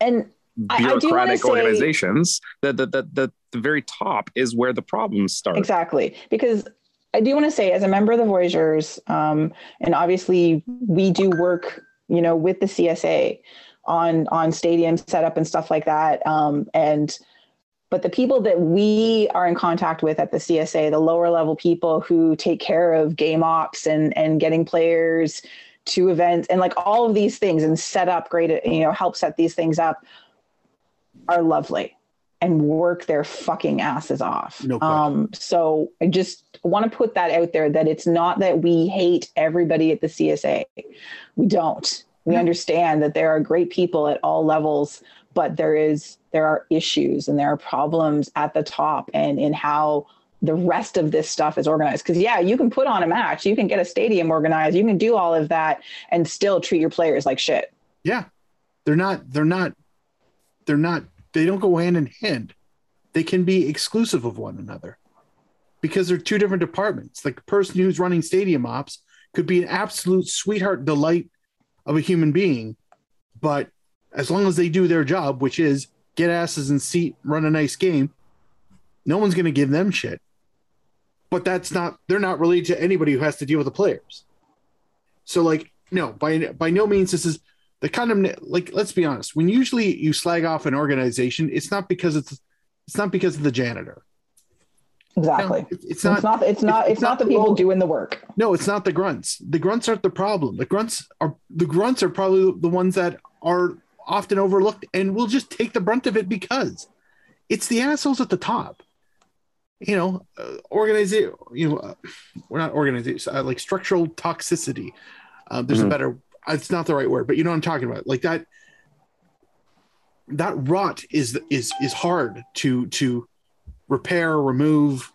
and I- I do bureaucratic say- organizations the the, the the very top is where the problems start. Exactly. Because I do want to say, as a member of the Voyageurs, um, and obviously we do work, you know, with the CSA on on stadium setup and stuff like that. Um, and but the people that we are in contact with at the CSA, the lower level people who take care of game ops and and getting players to events and like all of these things and set up great, you know, help set these things up are lovely and work their fucking asses off. No um, so I just want to put that out there that it's not that we hate everybody at the CSA. We don't. We understand that there are great people at all levels, but there is there are issues and there are problems at the top and in how the rest of this stuff is organized. Because yeah, you can put on a match, you can get a stadium organized, you can do all of that and still treat your players like shit. Yeah, they're not. They're not. They're not. They don't go hand in hand. They can be exclusive of one another because they're two different departments. Like the person who's running stadium ops could be an absolute sweetheart delight of a human being, but as long as they do their job, which is get asses in seat, run a nice game, no one's going to give them shit. But that's not. They're not related to anybody who has to deal with the players. So like no, by by no means this is the kind of like let's be honest when usually you slag off an organization it's not because it's it's not because of the janitor Exactly. no, it- it's it's not not it's not it's, it's not, not the the people role. doing the work. no it's not the grunts the grunts aren't the problem the grunts are the grunts are probably the ones that are often overlooked and will just take the brunt of it because it's the assholes at the top you know uh, organization you know uh, we're not organization uh, like structural toxicity uh, there's a Mhm. better it's not the right word but you know what i'm talking about. Like that that rot is is is hard to to repair remove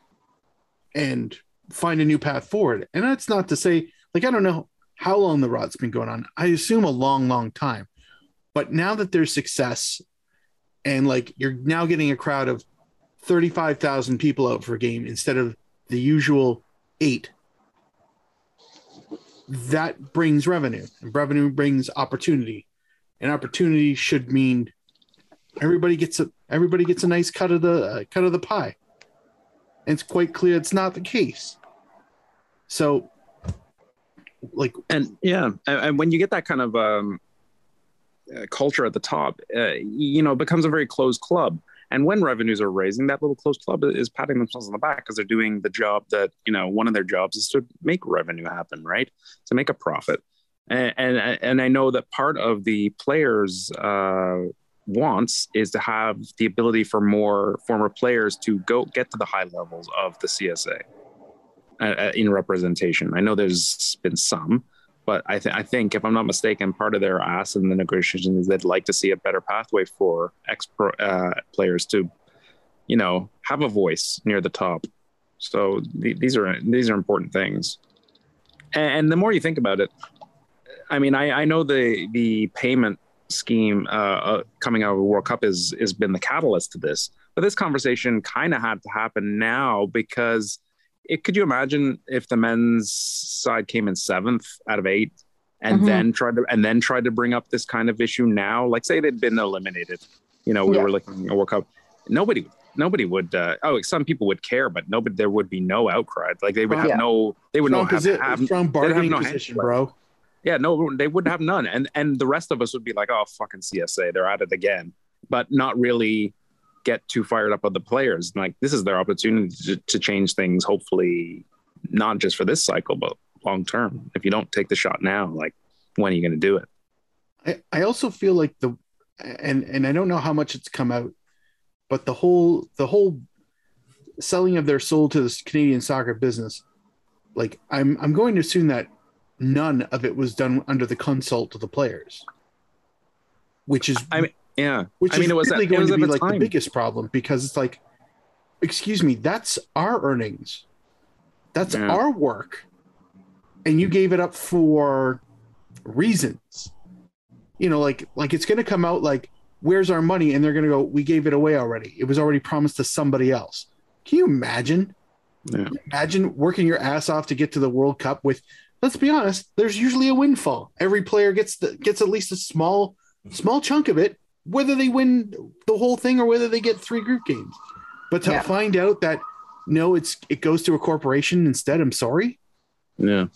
and find a new path forward. And that's not to say like i don't know how long the rot's been going on. I assume a long long time. But now that there's success and like you're now getting a crowd of 35,000 people out for a game instead of the usual 8 that brings revenue, and revenue brings opportunity, and opportunity should mean everybody gets a everybody gets a nice cut of the uh, cut of the pie. And it's quite clear it's not the case. So, like, and yeah and, and when you get that kind of um, uh, culture at the top uh, you know becomes a very closed club and when revenues are raising that little closed club is patting themselves on the back because they're doing the job that you know one of their jobs is to make revenue happen right to make a profit and and, and i know that part of the players uh, wants is to have the ability for more former players to go get to the high levels of the csa uh, in representation. I know there's been some, but I, th- I think if I'm not mistaken, part of their ask in the negotiations is they'd like to see a better pathway for ex uh, players to, you know, have a voice near the top. So th- these are these are important things, and, and, the more you think about it, I mean, I, I know the the payment scheme uh, uh, coming out of the World Cup is has been the catalyst to this, but this conversation kind of had to happen now because it, could you imagine if the men's side came in seventh out of eight and mm-hmm. then tried to and then tried to bring up this kind of issue now? Like say they'd been eliminated you know we yeah. were looking at world cup. Nobody nobody would uh, oh some people would care but nobody there would be no outcry. Like they would have yeah. no they would strong no posi- have, strong bargaining have no position bro. Yeah no they would have none. And and the rest of us would be like oh fucking csa they're at it again. But not really get too fired up on the players. Like this is their opportunity to, to change things. Hopefully, not just for this cycle, but long term. If you don't take the shot now, like when are you going to do it? I, I also feel like the and and I don't know how much it's come out, but the whole the whole selling of their soul to the Canadian soccer business, like I'm I'm going to assume that none of it was done under the consult of the players, which is I mean yeah, which I mean, is it was really going to be like time. the biggest problem because it's like, excuse me, that's our earnings, that's yeah. our work, and you gave it up for reasons. You know, like like it's going to come out like, where's our money? And they're going to go, we gave it away already. It was already promised to somebody else. Can you imagine? Yeah. Imagine working your ass off to get to the World Cup with. Let's be honest. There's usually a windfall. Every player gets the, gets at least a small small chunk of it whether they win the whole thing or whether they get three group games. But to yeah. find out that no, it's it goes to a corporation instead. I'm sorry. Yeah.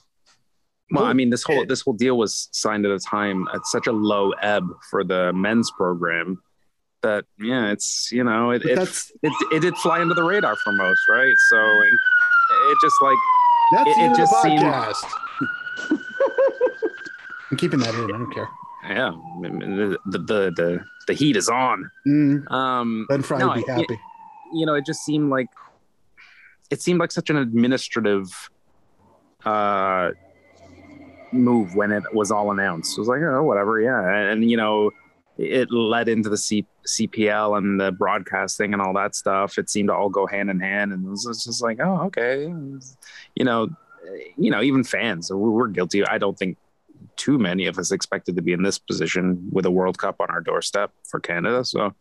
Well, I mean, this whole eh. this whole deal was signed at a time at such a low ebb for the men's program that yeah, it's you know it it, it, it did fly under the radar for most, right? So it just like that's it, it just seemed. I'm keeping that in. I don't care yeah, the the the, the heat is on. Mm. Um, ben Fry no, would be happy. It, you know, it just seemed like it seemed like such an administrative uh, move when it was all announced. It was like, oh, whatever, yeah, and, and you know, it led into the C- CPL and the broadcasting and all that stuff. It seemed to all go hand in hand, and it was just like, oh, okay, you know, you know, even fans, we're guilty. I don't think too many of us expected to be in this position with a World Cup on our doorstep for Canada. So,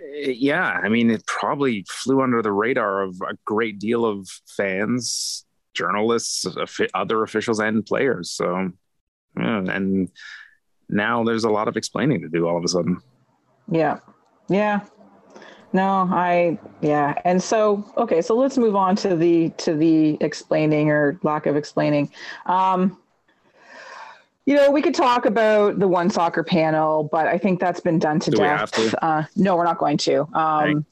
eh, yeah, I mean, it probably flew under the radar of a great deal of fans, journalists, other officials, and players. So, yeah, and now there's a lot of explaining to do all of a sudden. Yeah. Yeah. No, I yeah. And so okay, so let's move on to the to the explaining or lack of explaining. Um you know, we could talk about the one soccer panel, but I think that's been done to Do death. To? Uh, no, we're not going to. Um,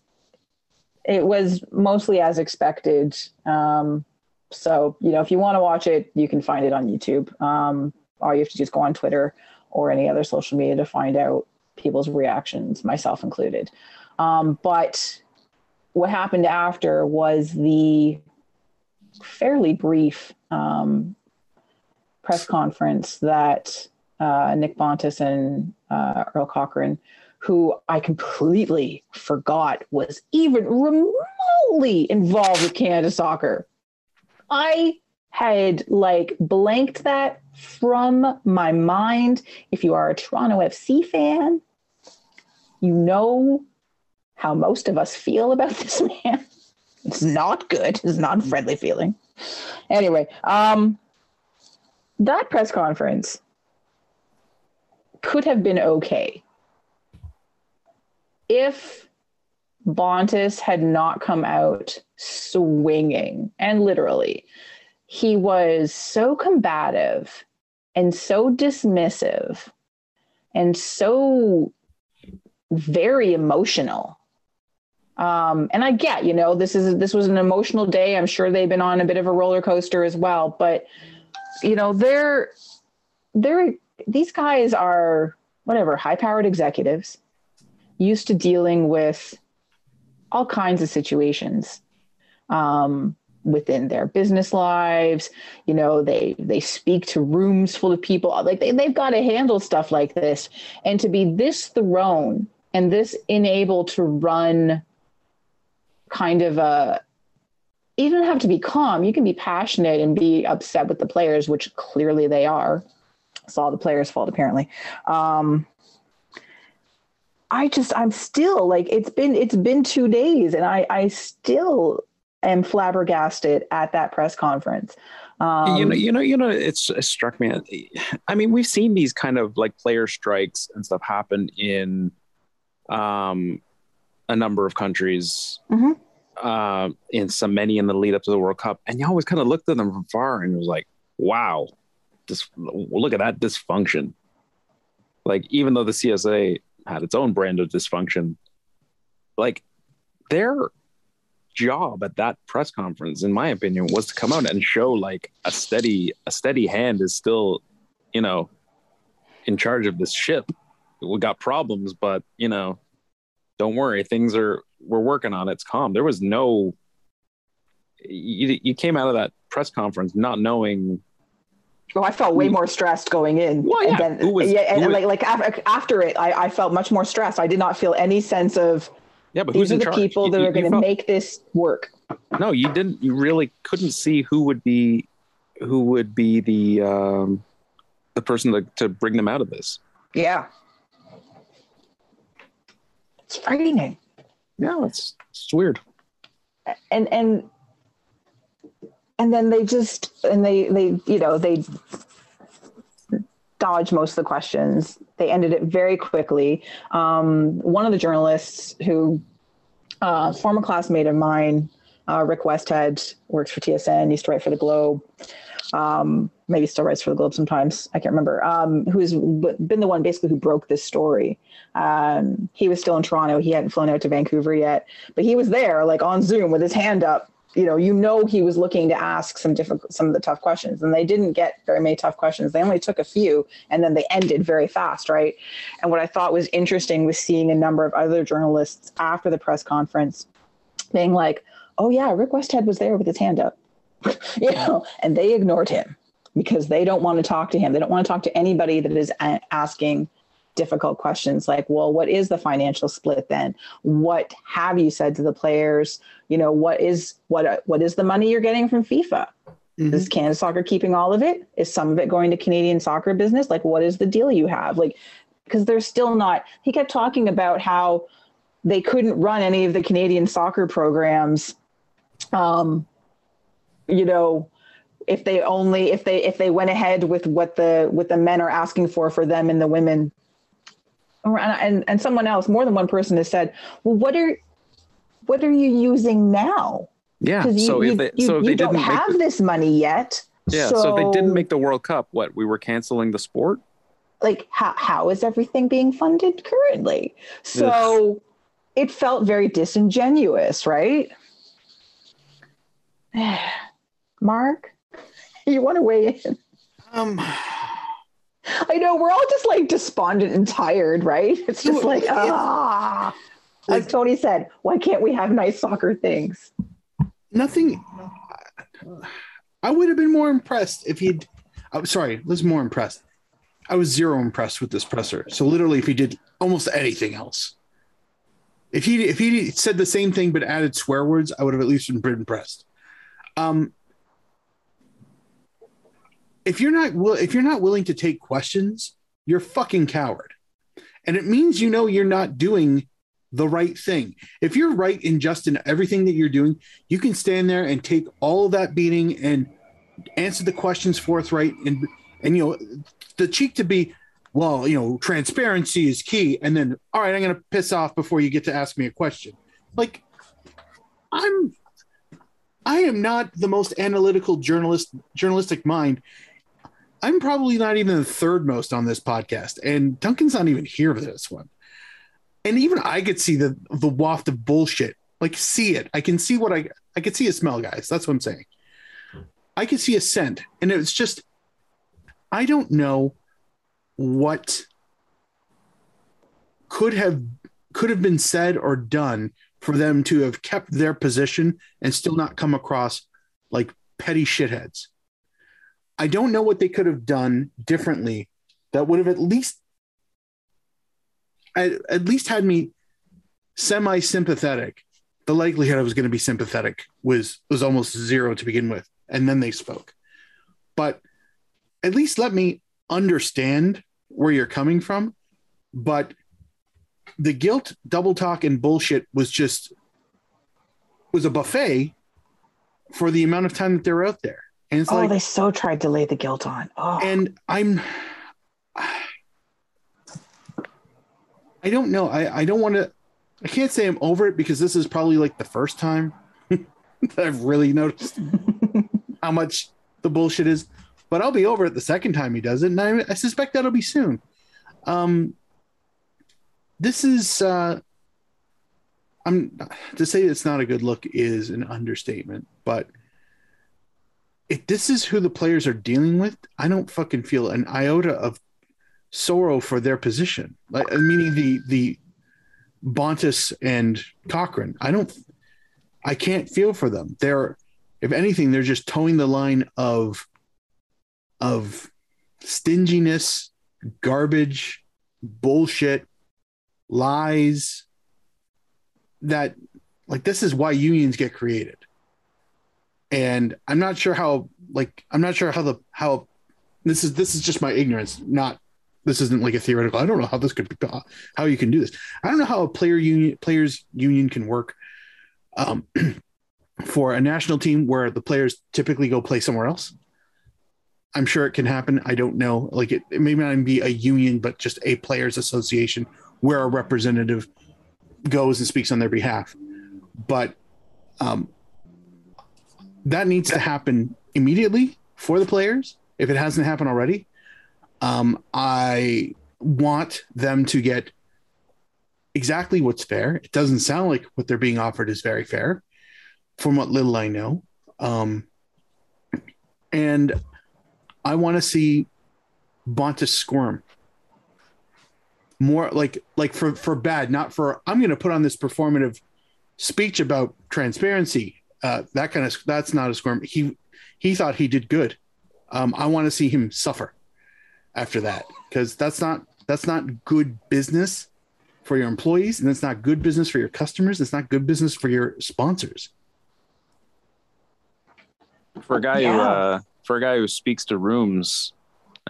it was mostly as expected. Um, so, you know, if you want to watch it, you can find it on YouTube. Um, all you have to do is go on Twitter or any other social media to find out people's reactions, myself included. Um, but what happened after was the fairly brief um, press conference that uh, Nick Bontis and uh, Earl Cochrane, who I completely forgot was even remotely involved with Canada soccer. I had like blanked that from my mind. If you are a Toronto FC fan, you know how most of us feel about this man. It's not good. It's not a friendly feeling. Anyway, um, that press conference could have been okay if Bontis had not come out swinging. And literally he was so combative and so dismissive and so very emotional. Um, and i get you know this is this was an emotional day. I'm sure they've been on a bit of a roller coaster as well but you know they're they're these guys are whatever high powered executives used to dealing with all kinds of situations um, within their business lives. You know they they speak to rooms full of people. Like they, they've got to handle stuff like this. And to be this thrown and this enabled to run kind of a you don't have to be calm you can be passionate and be upset with the players which clearly they are it's all the players fault apparently um, i just i'm still like it's been it's been two days and i i still am flabbergasted at that press conference. Um, you know, you know, you know, it's it struck me. I mean, we've seen these kind of like player strikes and stuff happen in um, a number of countries. Mhm. Uh, in some many in the lead up to the World Cup, and you always kind of looked at them from far and was like, "Wow, this look at that dysfunction." Like, even though the CSA had its own brand of dysfunction, like their job at that press conference, in my opinion, was to come out and show like a steady a steady hand is still, you know, in charge of this ship. We got problems, but you know, don't worry, things are we're working on it. It's calm. There was no you, you came out of that press conference not knowing Oh, I felt way more stressed going in. Well, yeah. And then, Who was- yeah, and was- like like af- after it, I, I felt much more stressed. I did not feel any sense of yeah, but who's these are the charge? people that you- are going to make this work. no you didn't you really couldn't see who would be who would be the um the person to, to bring them out of this Yeah, it's frightening. Yeah it's it's weird. And and and then they just and they they you know they dodge most of the questions. They ended it very quickly. Um, one of the journalists who uh, former classmate of mine uh, rick westhead works for tsn used to write for the globe um, maybe still writes for the globe sometimes. I can't remember. Um, who's been the one basically who broke this story. Um, he was still in toronto. He hadn't flown out to vancouver yet but he was there like on zoom with his hand up. You know you know he was looking to ask some difficult some of the tough questions and they didn't get very many tough questions. They only took a few and then they ended very fast right? And what i thought was interesting was seeing a number of other journalists after the press conference being like oh yeah rick westhead was there with his hand up you know and they ignored him because they don't want to talk to him. They don't want to talk to anybody that is asking difficult questions like well what is the financial split then? What have you said to the players? You know what is what what is the money you're getting from fifa? Mhm. is canada soccer keeping all of it? Is some of it going to canadian soccer business? Like what is the deal you have? Like because they're still not he kept talking about how they couldn't run any of the canadian soccer programs um you know if they only if they if they went ahead with what the what the men are asking for for them and the women. And and someone else more than one person has said well what are what are you using now? Yeah you, so if they you, so if they don't didn't have the, this money yet. Yeah so, if they didn't make the world cup what we were canceling the sport? Like how, how is everything being funded currently? So it felt very disingenuous right mark you want to weigh in Um, i know we're all just like despondent and tired right it's just like ah as tony said why can't we have nice soccer things nothing. I would have been more impressed if he'd. I'm sorry, was more impressed. I was zero impressed with this presser. So literally, if he did almost anything else, if he if he said the same thing but added swear words, I would have at least been pretty impressed. Um, if you're not will if you're not willing to take questions, you're fucking coward, and it means you know you're not doing the right thing. If you're right in just in everything that you're doing, you can stand there and take all of that beating and answer the questions forthright and And you know, the cheek to be, well, you know, transparency is key. And then, all right, I'm going to piss off before you get to ask me a question. Like, I'm, I am not the most analytical journalist, journalistic mind. I'm probably not even the third most on this podcast, and Duncan's not even here for this one. And even I could see the the waft of bullshit. Like, see it. I can see what I I could see a smell, guys. That's what I'm saying. I could see a scent, and it's just I don't know what could have could have been said or done for them to have kept their position and still not come across like petty shitheads. I don't know what they could have done differently that would have at least at, at least had me semi sympathetic. The likelihood I was going to be sympathetic was was almost zero to begin with, and then they spoke. But at least let me understand where you're coming from. But the guilt, double talk, and bullshit was just was a buffet for the amount of time that they were out there. And it's oh, like they so tried to lay the guilt on. Oh, and I'm I don't know. I, I don't want to I can't say I'm over it because this is probably like the first time that I've really noticed how much the bullshit is. But I'll be over it the second time he does it, and I, I suspect that'll be soon. Um, this is uh, I'm to say it's not a good look is an understatement, but if this is who the players are dealing with, I don't fucking feel an iota of sorrow for their position. Like meaning the the Bontis and Cochrane. I don't I can't feel for them. They're if anything, they're just toeing the line of of stinginess, garbage, bullshit, lies that like this is why unions get created. And I'm not sure how like I'm not sure how the how this is this is just my ignorance, not this isn't like a theoretical. I don't know how this could be how you can do this. I don't know how a player union players union can work um, for a national team where the players typically go play somewhere else. I'm sure it can happen. I don't know. Like it, it may not be a union, but just a players association where a representative goes and speaks on their behalf. But um, that needs to happen immediately for the players if it hasn't happened already. Um, I want them to get exactly what's fair. It doesn't sound like what they're being offered is very fair, from what little I know. Um, and I want to see Bontis squirm more like like for for bad, not for I'm going to put on this performative speech about transparency. Uh, that kind of that's not a squirm. He he thought he did good. Um, I want to see him suffer after that because that's not that's not good business for your employees and it's not good business for your customers it's not good business for your sponsors For a guy who uh, for a guy who speaks to rooms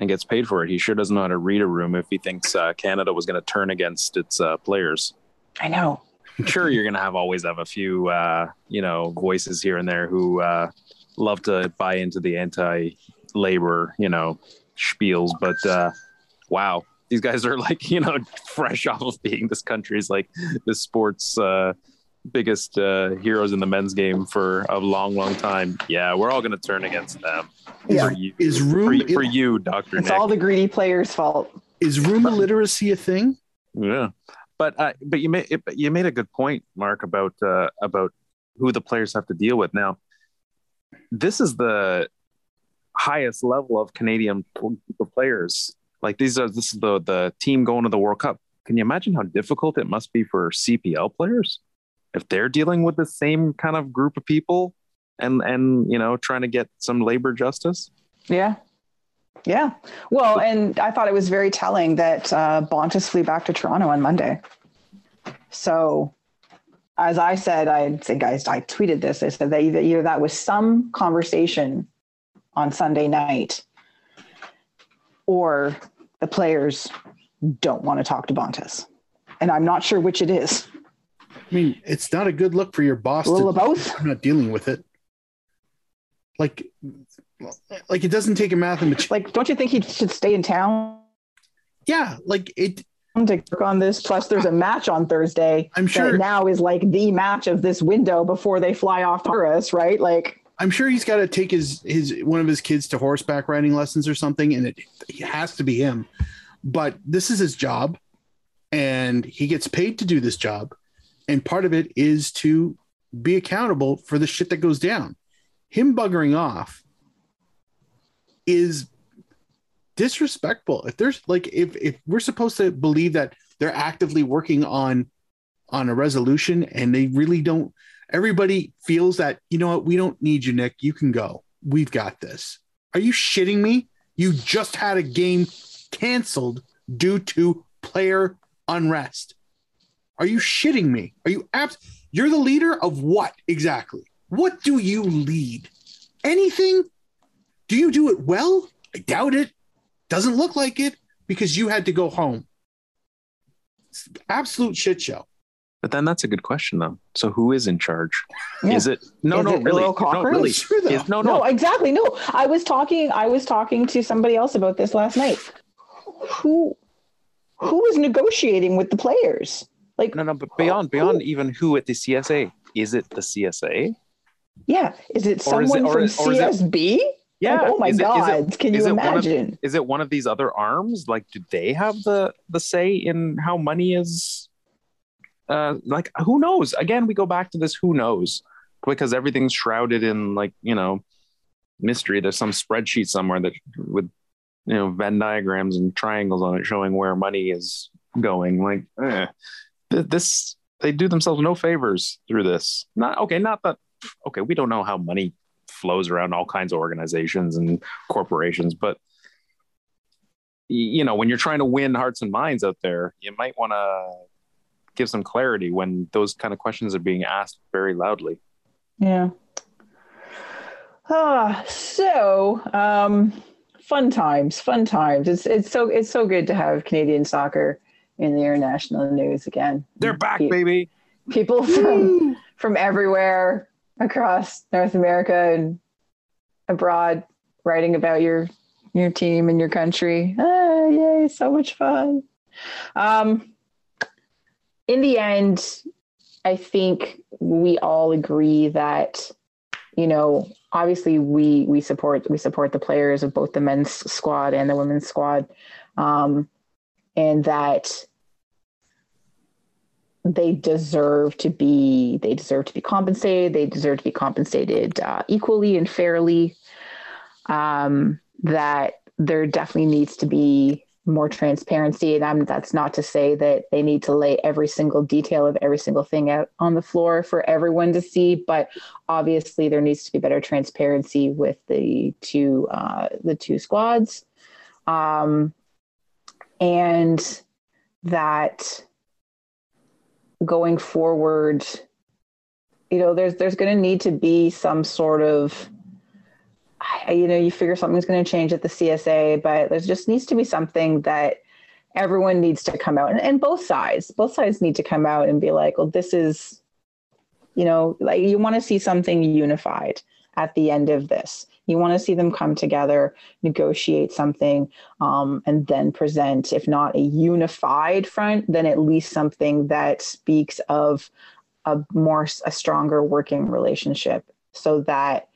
and gets paid for it, he sure doesn't know how to read a room if he thinks uh, Canada was going to turn against its uh, players. I know. I'm sure you're going to have always have a few, uh, you know, voices here and there who uh, love to buy into the anti-labor, you know, spiels. But uh, wow, these guys are like, you know, fresh off of being this country's like the sports uh, biggest uh, heroes in the men's game for a long, long time. Yeah, we're all going to turn against them. Yeah. For you, Is room- for, for you, Doctor It's Nick? all the greedy players' fault. is room illiteracy a thing Yeah, but uh, but you made it, you made a good point, Mark, about uh, about who the players have to deal with now. This is the highest level of Canadian players. Like these are this is the the team going to the World Cup. Can you imagine how difficult it must be for CPL players if they're dealing with the same kind of group of people and and you know trying to get some labor justice? Yeah. Yeah. Well, and I thought it was very telling that uh, Bontis flew back to Toronto on Monday. So, as I said, I think I, I tweeted this. I said that either, either that was some conversation on Sunday night or the players don't want to talk to Bontis. And I'm not sure which it is. I mean, it's not a good look for your boss. A little to, of both. I'm not dealing with it. Like, like it doesn't take a mathematician. Like, don't you think he should stay in town yeah, like it. to work on this? Plus, there's a match on Thursday. I'm sure. now is like the match of this window before they fly off to Taurus, right? Like, I'm sure he's got to take his his one of his kids to horseback riding lessons or something, and it, it has to be him. But this is his job, and he gets paid to do this job, and part of it is to be accountable for the shit that goes down. Him buggering off is disrespectful. If there's like if if we're supposed to believe that they're actively working on on a resolution and they really don't everybody feels that you know what we don't need you nick. You can go. We've got this. Are you shitting me? You just had a game canceled due to player unrest. Are you shitting me? Are you abs- you're the leader of what exactly? What do you lead? Anything do you do it well i doubt it doesn't look like it because you had to go home It's absolute shit show But then that's a good question though. So who is in charge? Yeah. Is it no Is no it really Earl no really Sure. Is- no no, no exactly. No, I was talking. I was talking to somebody else about this last night. Who, who is negotiating with the players? Like, no no but beyond beyond even who at the CSA is it the CSA? yeah, is it Or is it- someone or from is- or is it- CSB? Yeah. Like, oh my Is it- is it- God! Can you one of- imagine? is it one of these other arms? Like, do they have the the say in how money is? Uh, like, who knows? Again, we go back to this. Who knows? Because everything's shrouded in like you know mystery. There's some spreadsheet somewhere that with you know Venn diagrams and triangles on it showing where money is going. Like, eh. Th- this they do themselves no favors through this. Not okay. Not that okay. We don't know how money flows around all kinds of organizations and corporations, but you know, when you're trying to win hearts and minds out there, you might want to give some clarity when those kind of questions are being asked very loudly. Yeah. Ah, so um, fun times, fun times. It's it's so it's so good to have Canadian soccer in the international news again. They're back, Pe- baby. People from from everywhere across North America and abroad writing about your your team and your country. Ah, yay, so much fun. Um, in the end, I think we all agree that you know obviously we we support we support the players of both the men's squad and the women's squad um, and that they deserve to be they deserve to be compensated. They deserve to be compensated uh, equally and fairly. Um, that there definitely needs to be more transparency. And I'm, that's not to say that they need to lay every single detail of every single thing out on the floor for everyone to see but obviously there needs to be better transparency with the two uh, the two squads. Um, and that going forward you know there's there's going to need to be some sort of you know you figure something's going to change at the csa but there just needs to be something that everyone needs to come out and, and both sides both sides need to come out and be like well this is you know like you want to see something unified at the end of this you want to see them come together negotiate something um, and then present if not a unified front then at least something that speaks of a more a stronger working relationship so that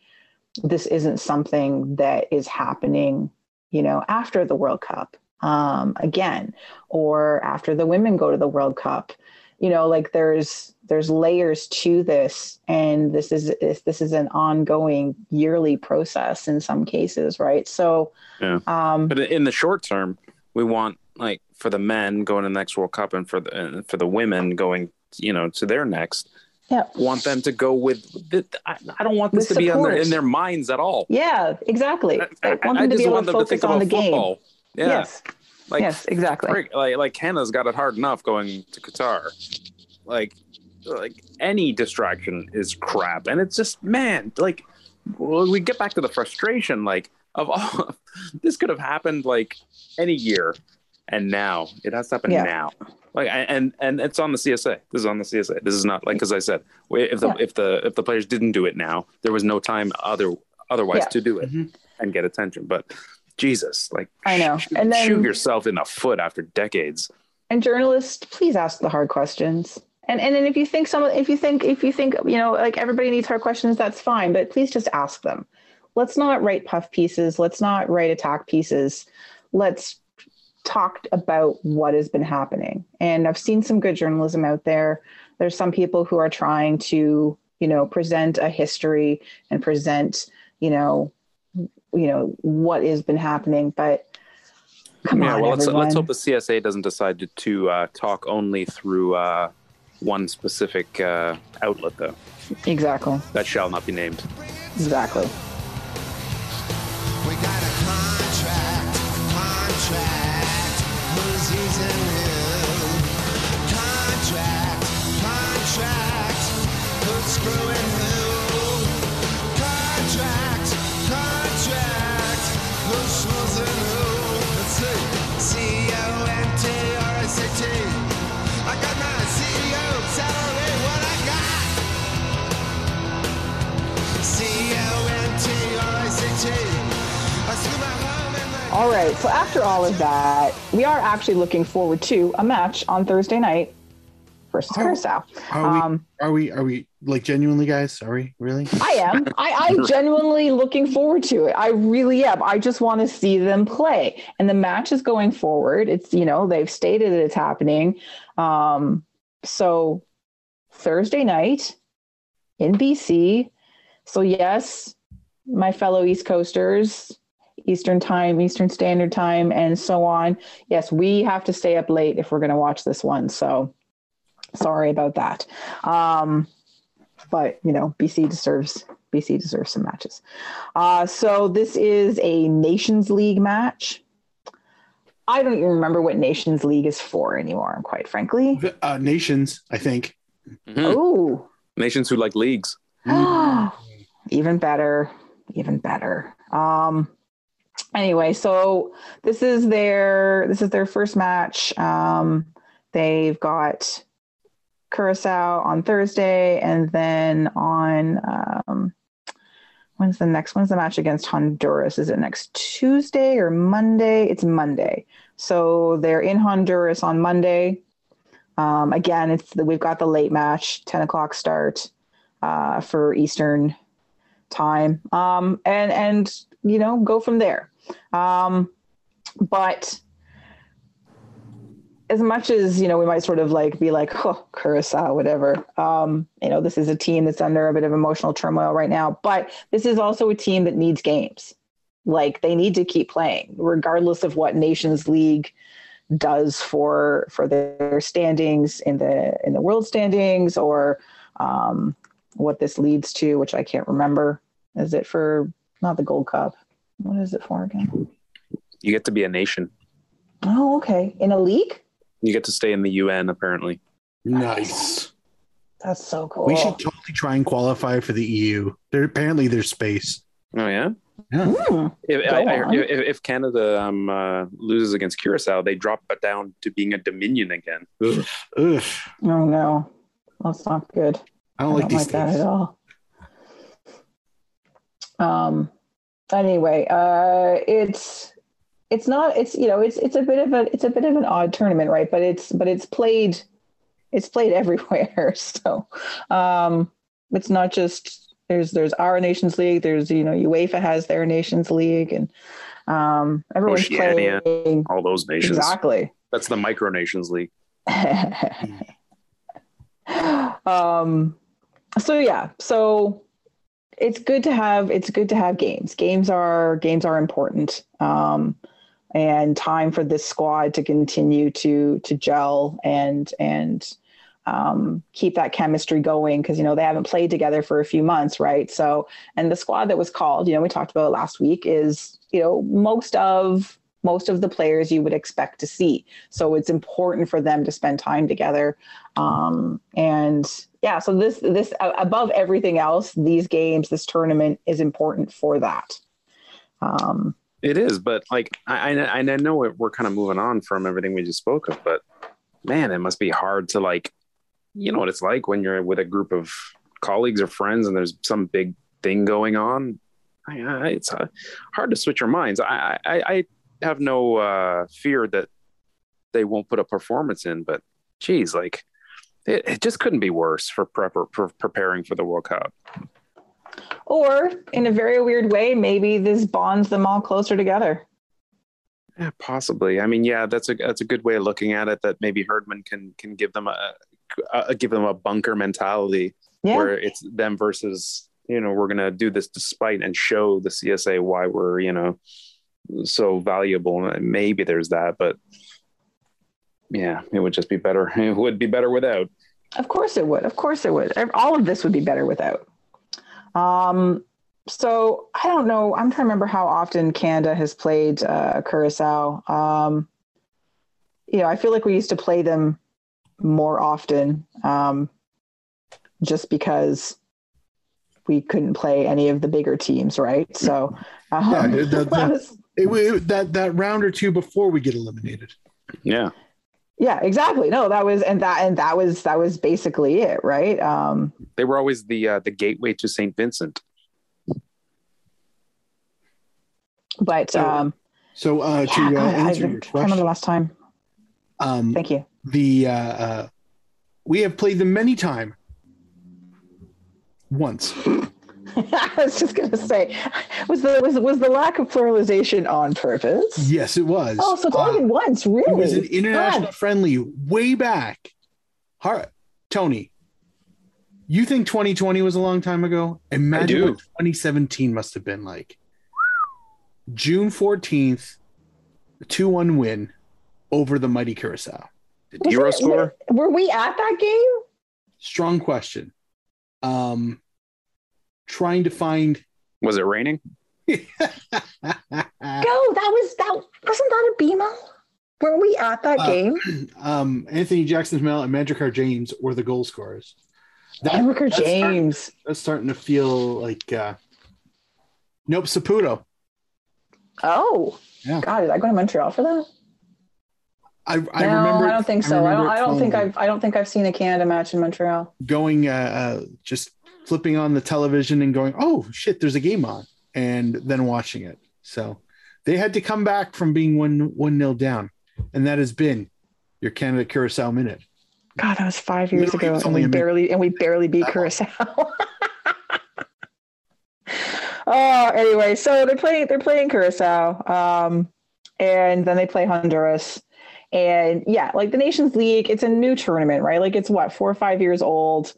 this isn't something that is happening you know after the world cup um, again or after the women go to the world cup you know like there's there's layers to this and this is this, this is an ongoing yearly process in some cases right so Yeah. um But in the short term, we want like for the men going to the next World Cup and for the and for the women going, you know, to their next. yeah Want them to go with. The, I, I don't want this With to be on their, in their minds at all. yeah exactly I, i want I them to just be able to them to focus think on about the game. Yeah. yes Like, yes exactly frick, like like Canada's got it hard enough going to Qatar. Like like any distraction is crap, and it's just man, like well, we get back to the frustration. Like of all this could have happened like any year, and now it has to happen Yeah. now. Like and and it's on the CSA. This is on the CSA. This is not like because I said if the Yeah. if the if the players didn't do it now, there was no time other otherwise Yeah. to do it Mhm. and get attention. But Jesus, like I know. shoot, And then- shoot yourself in the foot after decades. and journalists please ask the hard questions. And and then if you think some if you think if you think you know like everybody needs hard questions that's fine but please just ask them. Let's not write puff pieces. Let's not write attack pieces. Let's talk about what has been happening. And i've seen some good journalism out there. There's some people who are trying to you know present a history and present you know you know what has been happening but come yeah, on well, let's, let's hope the CSA doesn't decide to, to uh, talk only through uh, one specific uh, outlet, though. exactly That shall not be named. exactly All right. So after all of that, we are actually looking forward to a match on Thursday night versus Oh. Curacao. Are we? Um, Are we? Are we like genuinely, guys? Are we really? I am. I, I'm genuinely looking forward to it. I really am. I just want to see them play. And the match is going forward. It's, you know, they've stated that it's happening. Um, so Thursday night in BC. So, yes, my fellow East Coasters, Eastern time, Eastern Standard Time, and so on. Yes, we have to stay up late if we're going to watch this one. So, sorry about that. Um, but you know, BC deserves BC deserves some matches. Uh, so this is a Nations League match. I don't even remember what Nations League is for anymore, quite frankly. Uh, nations, I think. Mhm. Oh, Nations who like leagues. even better, even better. Um, anyway, so this is their this is their first match. Um, they've got Curacao on Thursday, and then on um, when's the next? When's the match against Honduras? Is it next Tuesday or Monday? It's Monday. So they're in Honduras on Monday. Um, again, it's the, we've got the late match, ten o'clock start uh, for Eastern time, um, and and you know go from there. Um, but as much as you know, we might sort of like be like, oh, Curacao, whatever. Um, you know, this is a team that's under a bit of emotional turmoil right now, but this is also a team that needs games. Like they need to keep playing, regardless of what Nations League does for for their standings in the in the world standings or um, what this leads to, which I can't remember. Is it for not the Gold Cup? What is it for again? You get to be a nation. Oh, okay. In a league? You get to stay in the UN, apparently. Nice. That's so cool. We should totally try and qualify for the EU. There apparently there's space. Oh, yeah? Yeah. Hmm. If, I, I, if, if Canada um, uh, loses against Curacao, they drop it down to being a dominion again. Ugh. Ugh. Oh no, that's not good. I don't like these that things. at all. Um. Anyway, uh, it's it's not it's you know it's it's a bit of a it's a bit of an odd tournament, right? But it's but it's played it's played everywhere. So, um, it's not just there's there's our Nations League. There's you know UEFA has their Nations League, and um, everyone's Oceania. playing All those nations. exactly. That's the Micronations League. um so yeah so it's good to have it's good to have games. Games are games are important um and time for this squad to continue to to gel and and um, keep that chemistry going because you know they haven't played together for a few months right? So and the squad that was called you know we talked about last week is you know most of most of the players you would expect to see so it's important for them to spend time together um, and yeah so this this above everything else these games this tournament is important for that um, It is, but like I, I, I know we're- kind of moving on from everything we just spoke of, but man, it must be hard to like, you know what it's like when you're with a group of colleagues or friends and there's some big thing going on. I, I, it's uh, hard to switch your minds. I, I, I have no uh, fear that they won't put a performance in, but geez, like it, it just couldn't be worse for, prep, for preparing for the World Cup. Or in a very weird way, maybe this bonds them all closer together. Yeah, possibly. I mean, yeah, that's a that's a good way of looking at it. That maybe Herdman can can give them a, a give them a bunker mentality Yeah. where it's them versus you know we're gonna do this despite and show the CSA why we're you know so valuable. Maybe there's that, but yeah, it would just be better. It would be better without. Of course it would. Of course it would. All of this would be better without. Um, so I don't know. I'm trying to remember how often Canada has played uh, Curacao. Um, you know, I feel like we used to play them more often, um, just because we couldn't play any of the bigger teams, right? So, um, Yeah, the- the- that was- It, it- that that round or two before we get eliminated. Yeah, yeah, exactly. No, that was and that and that was that was basically it, right? Um, they were always the uh, the gateway to Saint Vincent. but So, um, So uh, yeah, to uh, God, I, I'm answer trying your to remember the last time. um, Thank you. the uh, uh, we have played them many time. Once. I was just gonna say, was the was was the lack of pluralization on purpose? Yes, it was. Oh, so it's only Uh, been once, really? It was an international God. friendly way back. Har- Tony, you think 2020 was a long time ago? Imagine do. what 2017 must have been like. June 14th, 2 1 win over the mighty Curacao. Did Euro it- score? Were we at that game? Strong question. Um, trying to find. Was it raining? No, that was that wasn't that a BMO? Were we at that Uh, game? um, Anthony Jackson-Hamel and Magicar James were the goal scorers. That, Erica that's starting- James. that's starting to feel like. Uh, nope, Saputo. Oh, Yeah. God, did I go to Montreal for that? I, I no, remember. I don't think so. I, remember don't. I don't think. I've. I don't think I've seen a Canada match in Montreal. going uh, uh, just flipping on the television and going, "Oh shit, there's a game on," and then watching it. So they had to come back from being one one nil down, and that has been your Canada Curacao minute. God, that was five years Literally, ago, and we barely and we barely beat. Curacao. oh, anyway, so they're playing they're playing Curacao, um, and then they play Honduras, and yeah, like the Nations League, it's a new tournament, right? Like it's what four or five years old,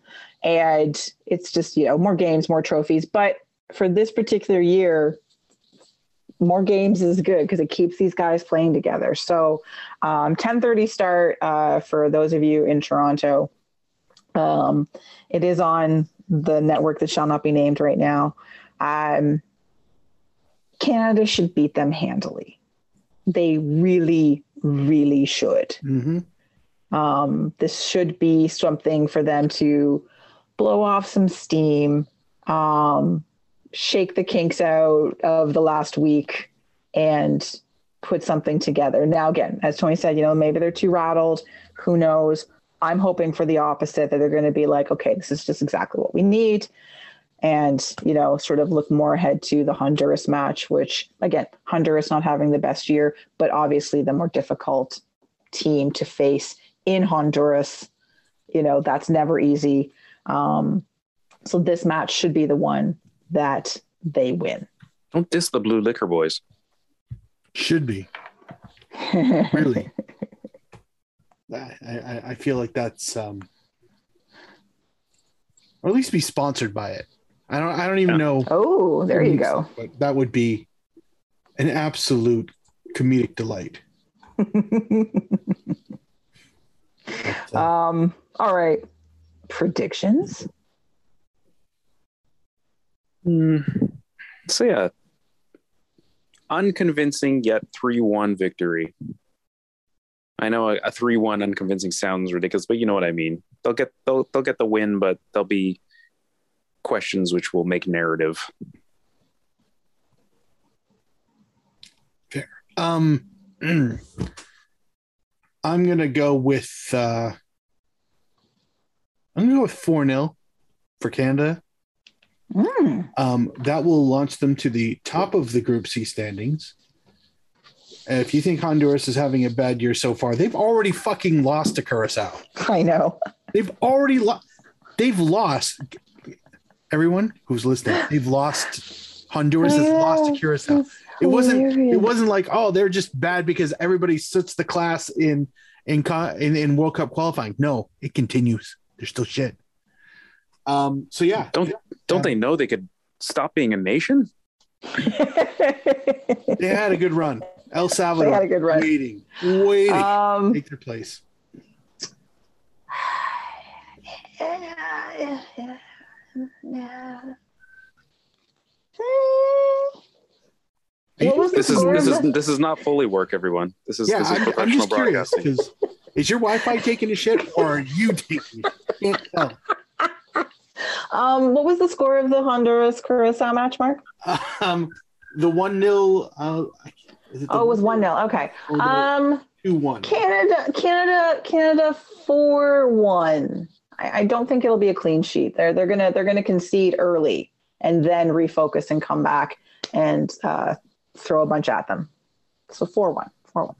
and it's just you know more games, more trophies. But for this particular year, more games is good because it keeps these guys playing together. So, um, 10:30 start uh, for those of you in Toronto. Um, it is on the network that shall not be named right now. Um, Canada should beat them handily. They really, really should. Mm-hmm. Um, this should be something for them to blow off some steam, um, shake the kinks out of the last week, and put something together. Now, again, as Tony said, you know, maybe they're too rattled. Who knows? I'm hoping for the opposite that they're going to be like, okay, this is just exactly what we need. And, you know, sort of look more ahead to the Honduras match, which, again, Honduras not having the best year, but obviously the more difficult team to face in Honduras. You know, that's never easy. Um, so this match should be the one that they win. Don't diss the Blue Liquor Boys. Should be really. I, I, I feel like that's um, or at least be sponsored by it. I don't I don't even Yeah. know. oh, there you go. But that would be an absolute comedic delight. But, uh, um, all right. Predictions. Mm. So yeah, unconvincing yet three-one victory. I know a, a three-one unconvincing sounds ridiculous, but you know what I mean. They'll get they'll they'll get the win, but there'll be questions which will make narrative. Fair. Um, I'm gonna go with uh, I'm gonna go with four 0 for Canada. Mm. Um, that will launch them to the top of the Group C standings. And if you think Honduras is having a bad year so far, they've already fucking lost to Curacao. I know. They've already lost. They've lost. Everyone who's listening, they've lost. Honduras has lost to Curacao. It wasn't. It wasn't like oh they're just bad because everybody sits the class in in in, in World Cup qualifying. No, it continues. They're still shit. Um. So yeah, Don't don't they know they could stop being a nation? they had a good run. El Salvador They had a good run. waiting, waiting um, take their place. What was the This is this is this is not fully work, everyone. This is yeah, this is I'm, I'm professional just curious broadcasting. because is your Wi-Fi taking a shit or are you taking? a shit? Can't tell. Um, what was the score of the Honduras Curacao match, Mark? Um, the one 0 uh, is it the Oh, it was one 0 Okay. Um, two one? Canada, Canada, Canada four one. I, I don't think it'll be a clean sheet. They're they're gonna they're gonna concede early and then refocus and come back and uh, throw a bunch at them. So four one, four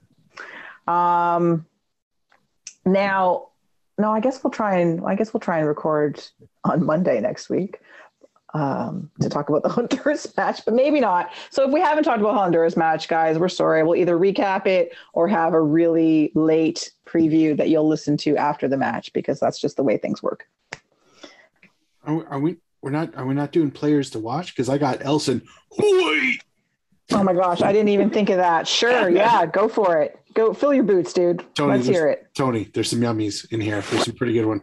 one. Um, now, no, I guess we'll try and I guess we'll try and record on Monday next week um, to talk about the Honduras match, but maybe not. So if we haven't talked about Honduras match, guys, we're sorry. We'll either recap it or have a really late preview that you'll listen to after the match because that's just the way things work. Are, we- are we? We're not. Are we not doing players to watch? Because I got Elson. Oh my gosh, I didn't even think of that. Sure, yeah, go for it. Go fill your boots, dude. Tony, Let's hear it. Tony, there's some yummies in here. There's some pretty good one.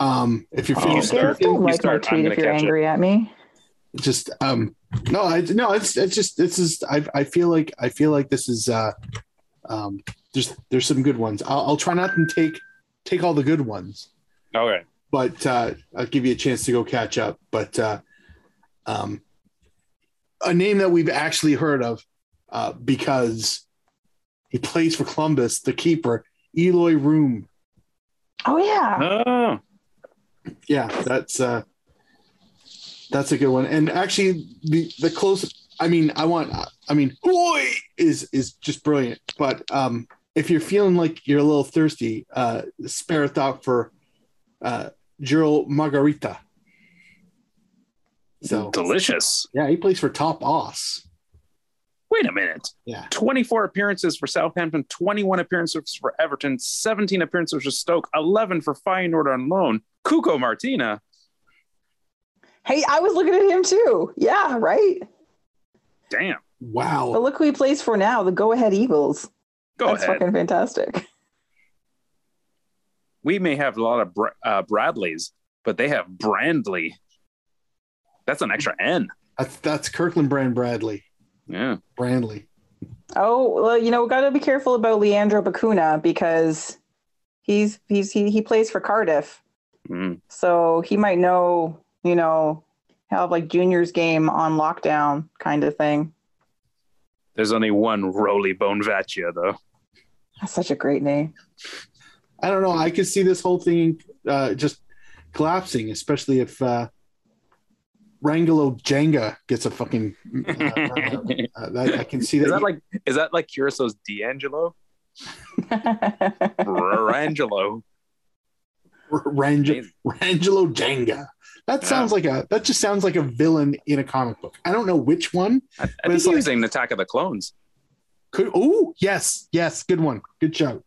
Um, if you're Oh, feeling you start. Don't You like start, my tweet if you're catch it. angry at me. just um no i no it's it's just this is i i feel like i feel like this is uh um there's there's some good ones i'll, I'll try not to take take all the good ones Okay. but uh i'll give you a chance to go catch up but uh um a name that we've actually heard of uh because he plays for columbus the keeper eloy room. Oh yeah. Oh, yeah that's uh that's a good one. And actually the the close i mean i want i mean boy is is just brilliant. But um if you're feeling like you're a little thirsty uh spare a thought for uh Jearl Margaritha. So delicious. yeah he plays for TOP Oss Wait a minute. yeah 24 appearances for Southampton, 21 appearances for Everton, 17 appearances for Stoke, 11 for Feyenoord on loan. Cuco Martina. Hey, I was looking at him too. Yeah, right. Damn. Wow. But look who he plays for now, the Go Ahead Eagles. Go That's ahead. fucking fantastic. We may have a lot of Bra- uh, Bradleys, but they have Brandley. That's an extra N. that's that's kirkland brand bradley Yeah. brandley Oh, well, you know, we got to be careful about Leandro Bacuna because he's he's he, he plays for Cardiff. Mm. So he might know, you know, have like juniors game on lockdown kind of thing. There's only one Roly Bonevacia, though. That's such a great name. I don't know. I could see this whole thing uh, just collapsing, especially if uh, Rangelo Janga gets a fucking. Uh, uh, that, I can see that. Is that like is that like Curaçao's D'Angelo? Rangelo. Rang- Rangelo Janga. That Yeah. sounds like a. That just sounds like a villain in a comic book. I don't know which one. I, I But think it's he like- was in Attack of the Clones. Could. Oh yes, yes, good one, good shout.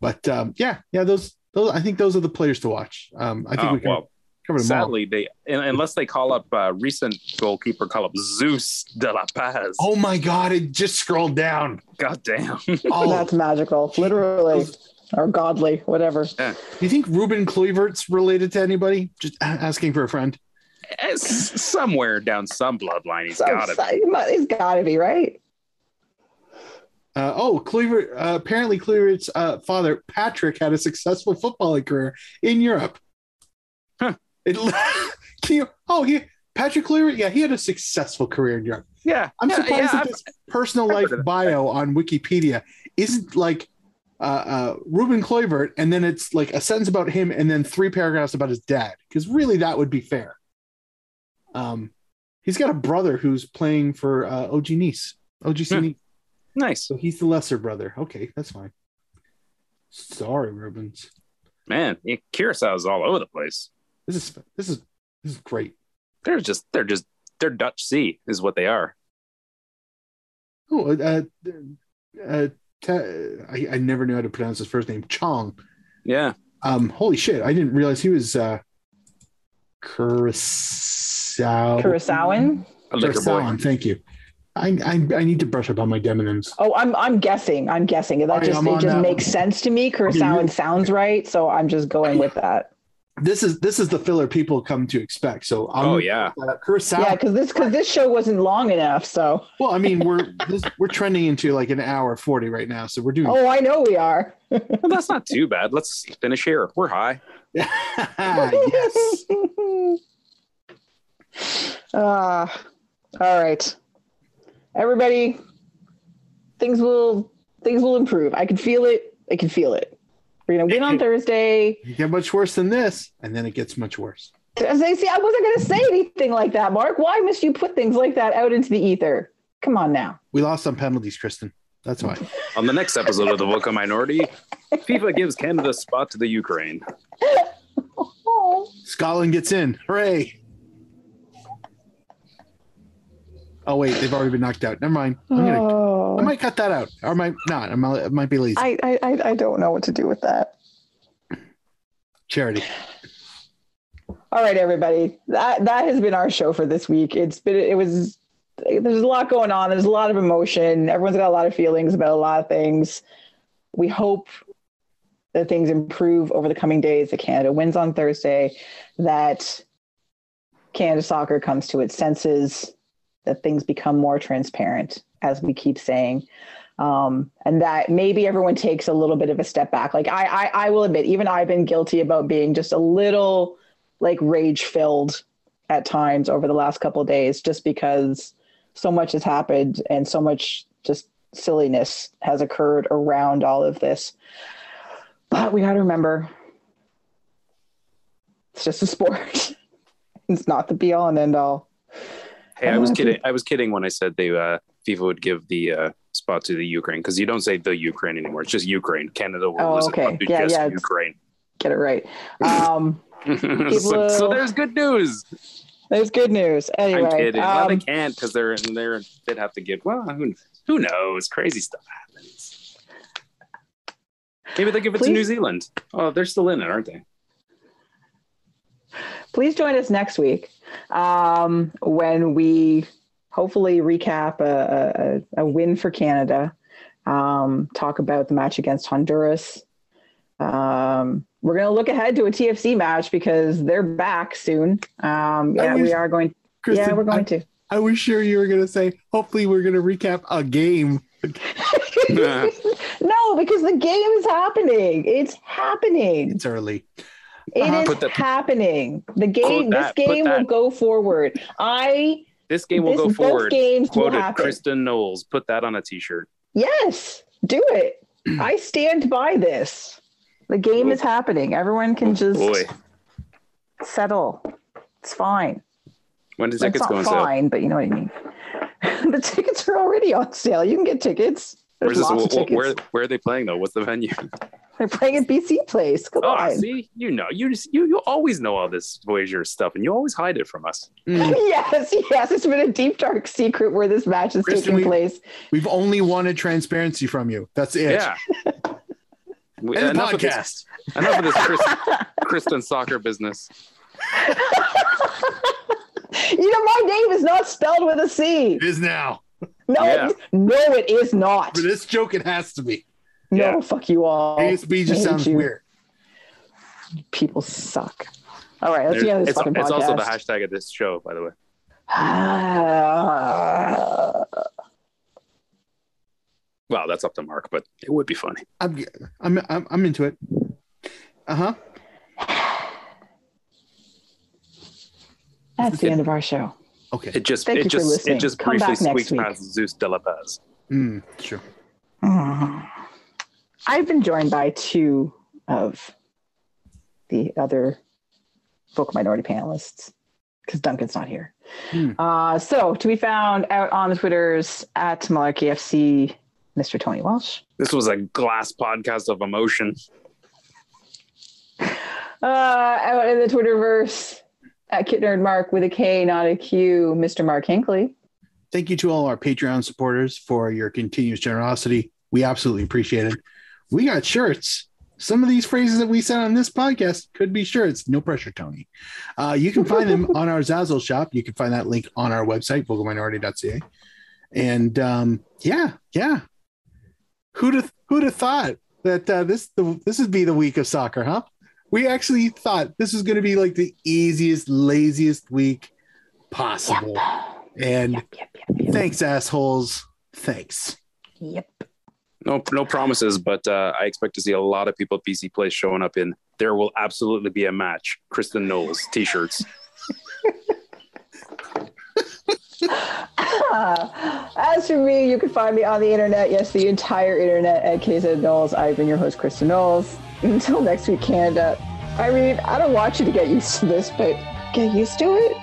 But um, yeah, yeah, those those. I think those are the players to watch. Um, I think Oh, we can well, cover them all. Sadly, they unless they call up uh, recent goalkeeper, call up Zeus de la Paz. Oh my god! It just scrolled down. God damn! Oh, That's magical, literally, or godly, whatever. Do you think Ruben Kluivert's related to anybody? Just a- asking for a friend. It's somewhere down some bloodline, he's So- got it. so- He's got to be right. Uh, oh, Kluivert. Uh, apparently, Kluivert's uh, father Patrick had a successful footballing career in Europe. It, can you? Oh, he Patrick Kluivert. Yeah, he had a successful career in Europe. Yeah, I'm yeah, surprised yeah, that I've- this personal I've life heard of that. bio on Wikipedia isn't like uh, uh, Ruben Kluivert, and then it's like a sentence about him, and then three paragraphs about his dad. Because really, that would be fair. Um, he's got a brother who's playing for uh, OG Nice, OGC Hmm. Nice. Nice. So he's the lesser brother. Okay, that's fine. Sorry, Rubens. Man, yeah, Curacao all over the place. This is this is this is great. They're just they're just they're Dutch Sea is what they are. Oh, uh, uh, Ta- I, I never knew how to pronounce his first name. Chong. Yeah. Um, holy shit! I didn't realize he was uh, Curacao. Curaçaoan. A. Curaçaoan, Thank you. I, I I need to brush up on my demonyms. Oh, I'm I'm guessing. I'm guessing. That Alright, just it just that makes one. sense to me. Curaçaoan sounds right, so I'm just going with that. This is this is the filler people come to expect. So I'm, Oh yeah. uh, Curacao. Yeah, because this because this show wasn't long enough. So Well, I mean, we're this, we're trending into like an hour forty right now, so we're doing. oh, I know we are. Well, that's not too bad. Let's finish here. We're high. yes. Uh, all right, everybody. Things will things will improve. I can feel it. I can feel it. We're gonna win on Thursday. You get much worse than this, and then it gets much worse. As I see, I wasn't gonna say anything like that, Mark. Why must you put things like that out into the ether? Come on now. We lost on penalties, Kristin. That's why. On the next episode of the Vocal Minority, FIFA gives Canada a spot to the Ukraine. Oh. Scotland gets in. Hooray! Oh wait, they've already been knocked out. Never mind. I'm gonna. Oh. I might cut that out, or I might not. I might, I might be lazy. I, I, I I don't know what to do with that. Charity. All right, everybody. That that has been our show for this week. It's been it was there's a lot going on. There's a lot of emotion. Everyone's got a lot of feelings about a lot of things. We hope that things improve over the coming days. That Canada wins on Thursday. That Canada soccer comes to its senses. That things become more transparent, as we keep saying. Um, and that maybe everyone takes a little bit of a step back. Like I, I, I will admit, even I've been guilty about being just a little like rage filled at times over the last couple days just because so much has happened and so much just silliness has occurred around all of this but we got to remember it's just a sport it's not the be all and end all Hey, I was kidding. I was kidding when I said they uh, FIFA would give the uh, spot to the Ukraine because you don't say the Ukraine anymore. It's just Ukraine. Canada will Oh, okay. to Yeah, just yeah, Ukraine. get it right um so, so there's good news. there's good news anyway I'm kidding. well, they um, can't because they're they're they'd have to give. Well, who, who knows? Crazy stuff happens. Maybe they give it to New Zealand. Oh, they're still in it, aren't they? please join us next week um, when we hopefully recap a, a, a win for Canada, um, talk about the match against Honduras. Um, we're going to look ahead to a TFC match because they're back soon. Um, yeah, wish- we are going. Kristin, yeah, we're going I, to. I was sure you were going to say. Hopefully, we're going to recap a game. no, because the game is happening. It's happening. It's early. It Uh-huh. is Put happening. The game. Quote This game will go forward. I. This game will this, go both forward. games will Quoted happen. Kristin Knowles. Put that on a T-shirt. Yes, do it. I stand by this. The game is happening. Everyone can just Oh, Boy, settle. It's fine. when does It's tickets not go on sale? fine, but you know what I mean. the tickets are already on sale. You can get tickets. There's Where's this, lots of wh- wh- tickets. where where are they playing though? What's the venue? They're playing at BC Place. Come Oh, on. see, you know, you just you you always know all this Voyager stuff, and you always hide it from us. Mm, yes, yes. It's been a deep, dark secret where this match is Kristin, taking we- place. we've only wanted transparency from you. That's it. Yeah. We- And the enough, of this, podcast. enough of this Chris, Cristin soccer business. You know, my name is not spelled with a C. It is now. No, Yeah. it, no, it is not. For this joke, it has to be. No, Yeah. fuck you all. ASB just hate sounds you. weird. People suck. All right, let's There's- get out this it's fucking it's also the hashtag of this show, by the way. Well, that's up to Mark, but it would be funny. I'm, I'm, I'm, I'm into it. Uh huh. That's the end of our show. Okay. It just Thank it you for just listening. it just Come briefly back next week. past Zeus de la Paz. Mm, sure. I've been joined by two of the other Vocal Minority panelists. because Duncan's not here. Hmm. Uh, so to be found out on the Twitters at Malarkey FC, Mr. Tony Walsh. This was a glass podcast of emotion. Uh, out in the Twitterverse at Kitnerd Mark with a K, not a Q, Mr. Mark Hinkley. Thank you to all our Patreon supporters for your continuous generosity. We absolutely appreciate it. We got shirts. Some of these phrases that we said on this podcast could be shirts. No pressure, Tony. Uh, you can find them on our Zazzle shop. You can find that link on our website, vocalminority.ca. And um, yeah, yeah. Who'd have, who'd have thought that uh, this the, this would be the week of soccer, huh? We actually thought this was going to be like the easiest, laziest week possible. And Yep, yep, yep, yep. thanks, assholes. Thanks. Yep. No, no promises, but uh, I expect to see a lot of people at BC Place showing up in. There will absolutely be a match. Kristin Knowles t-shirts. As for me, you can find me on the internet. Yes, the entire internet at KZ Knowles. I've been your host, Kristin Knowles. Until next week, Canada. I mean, I don't want you to get used to this, but get used to it.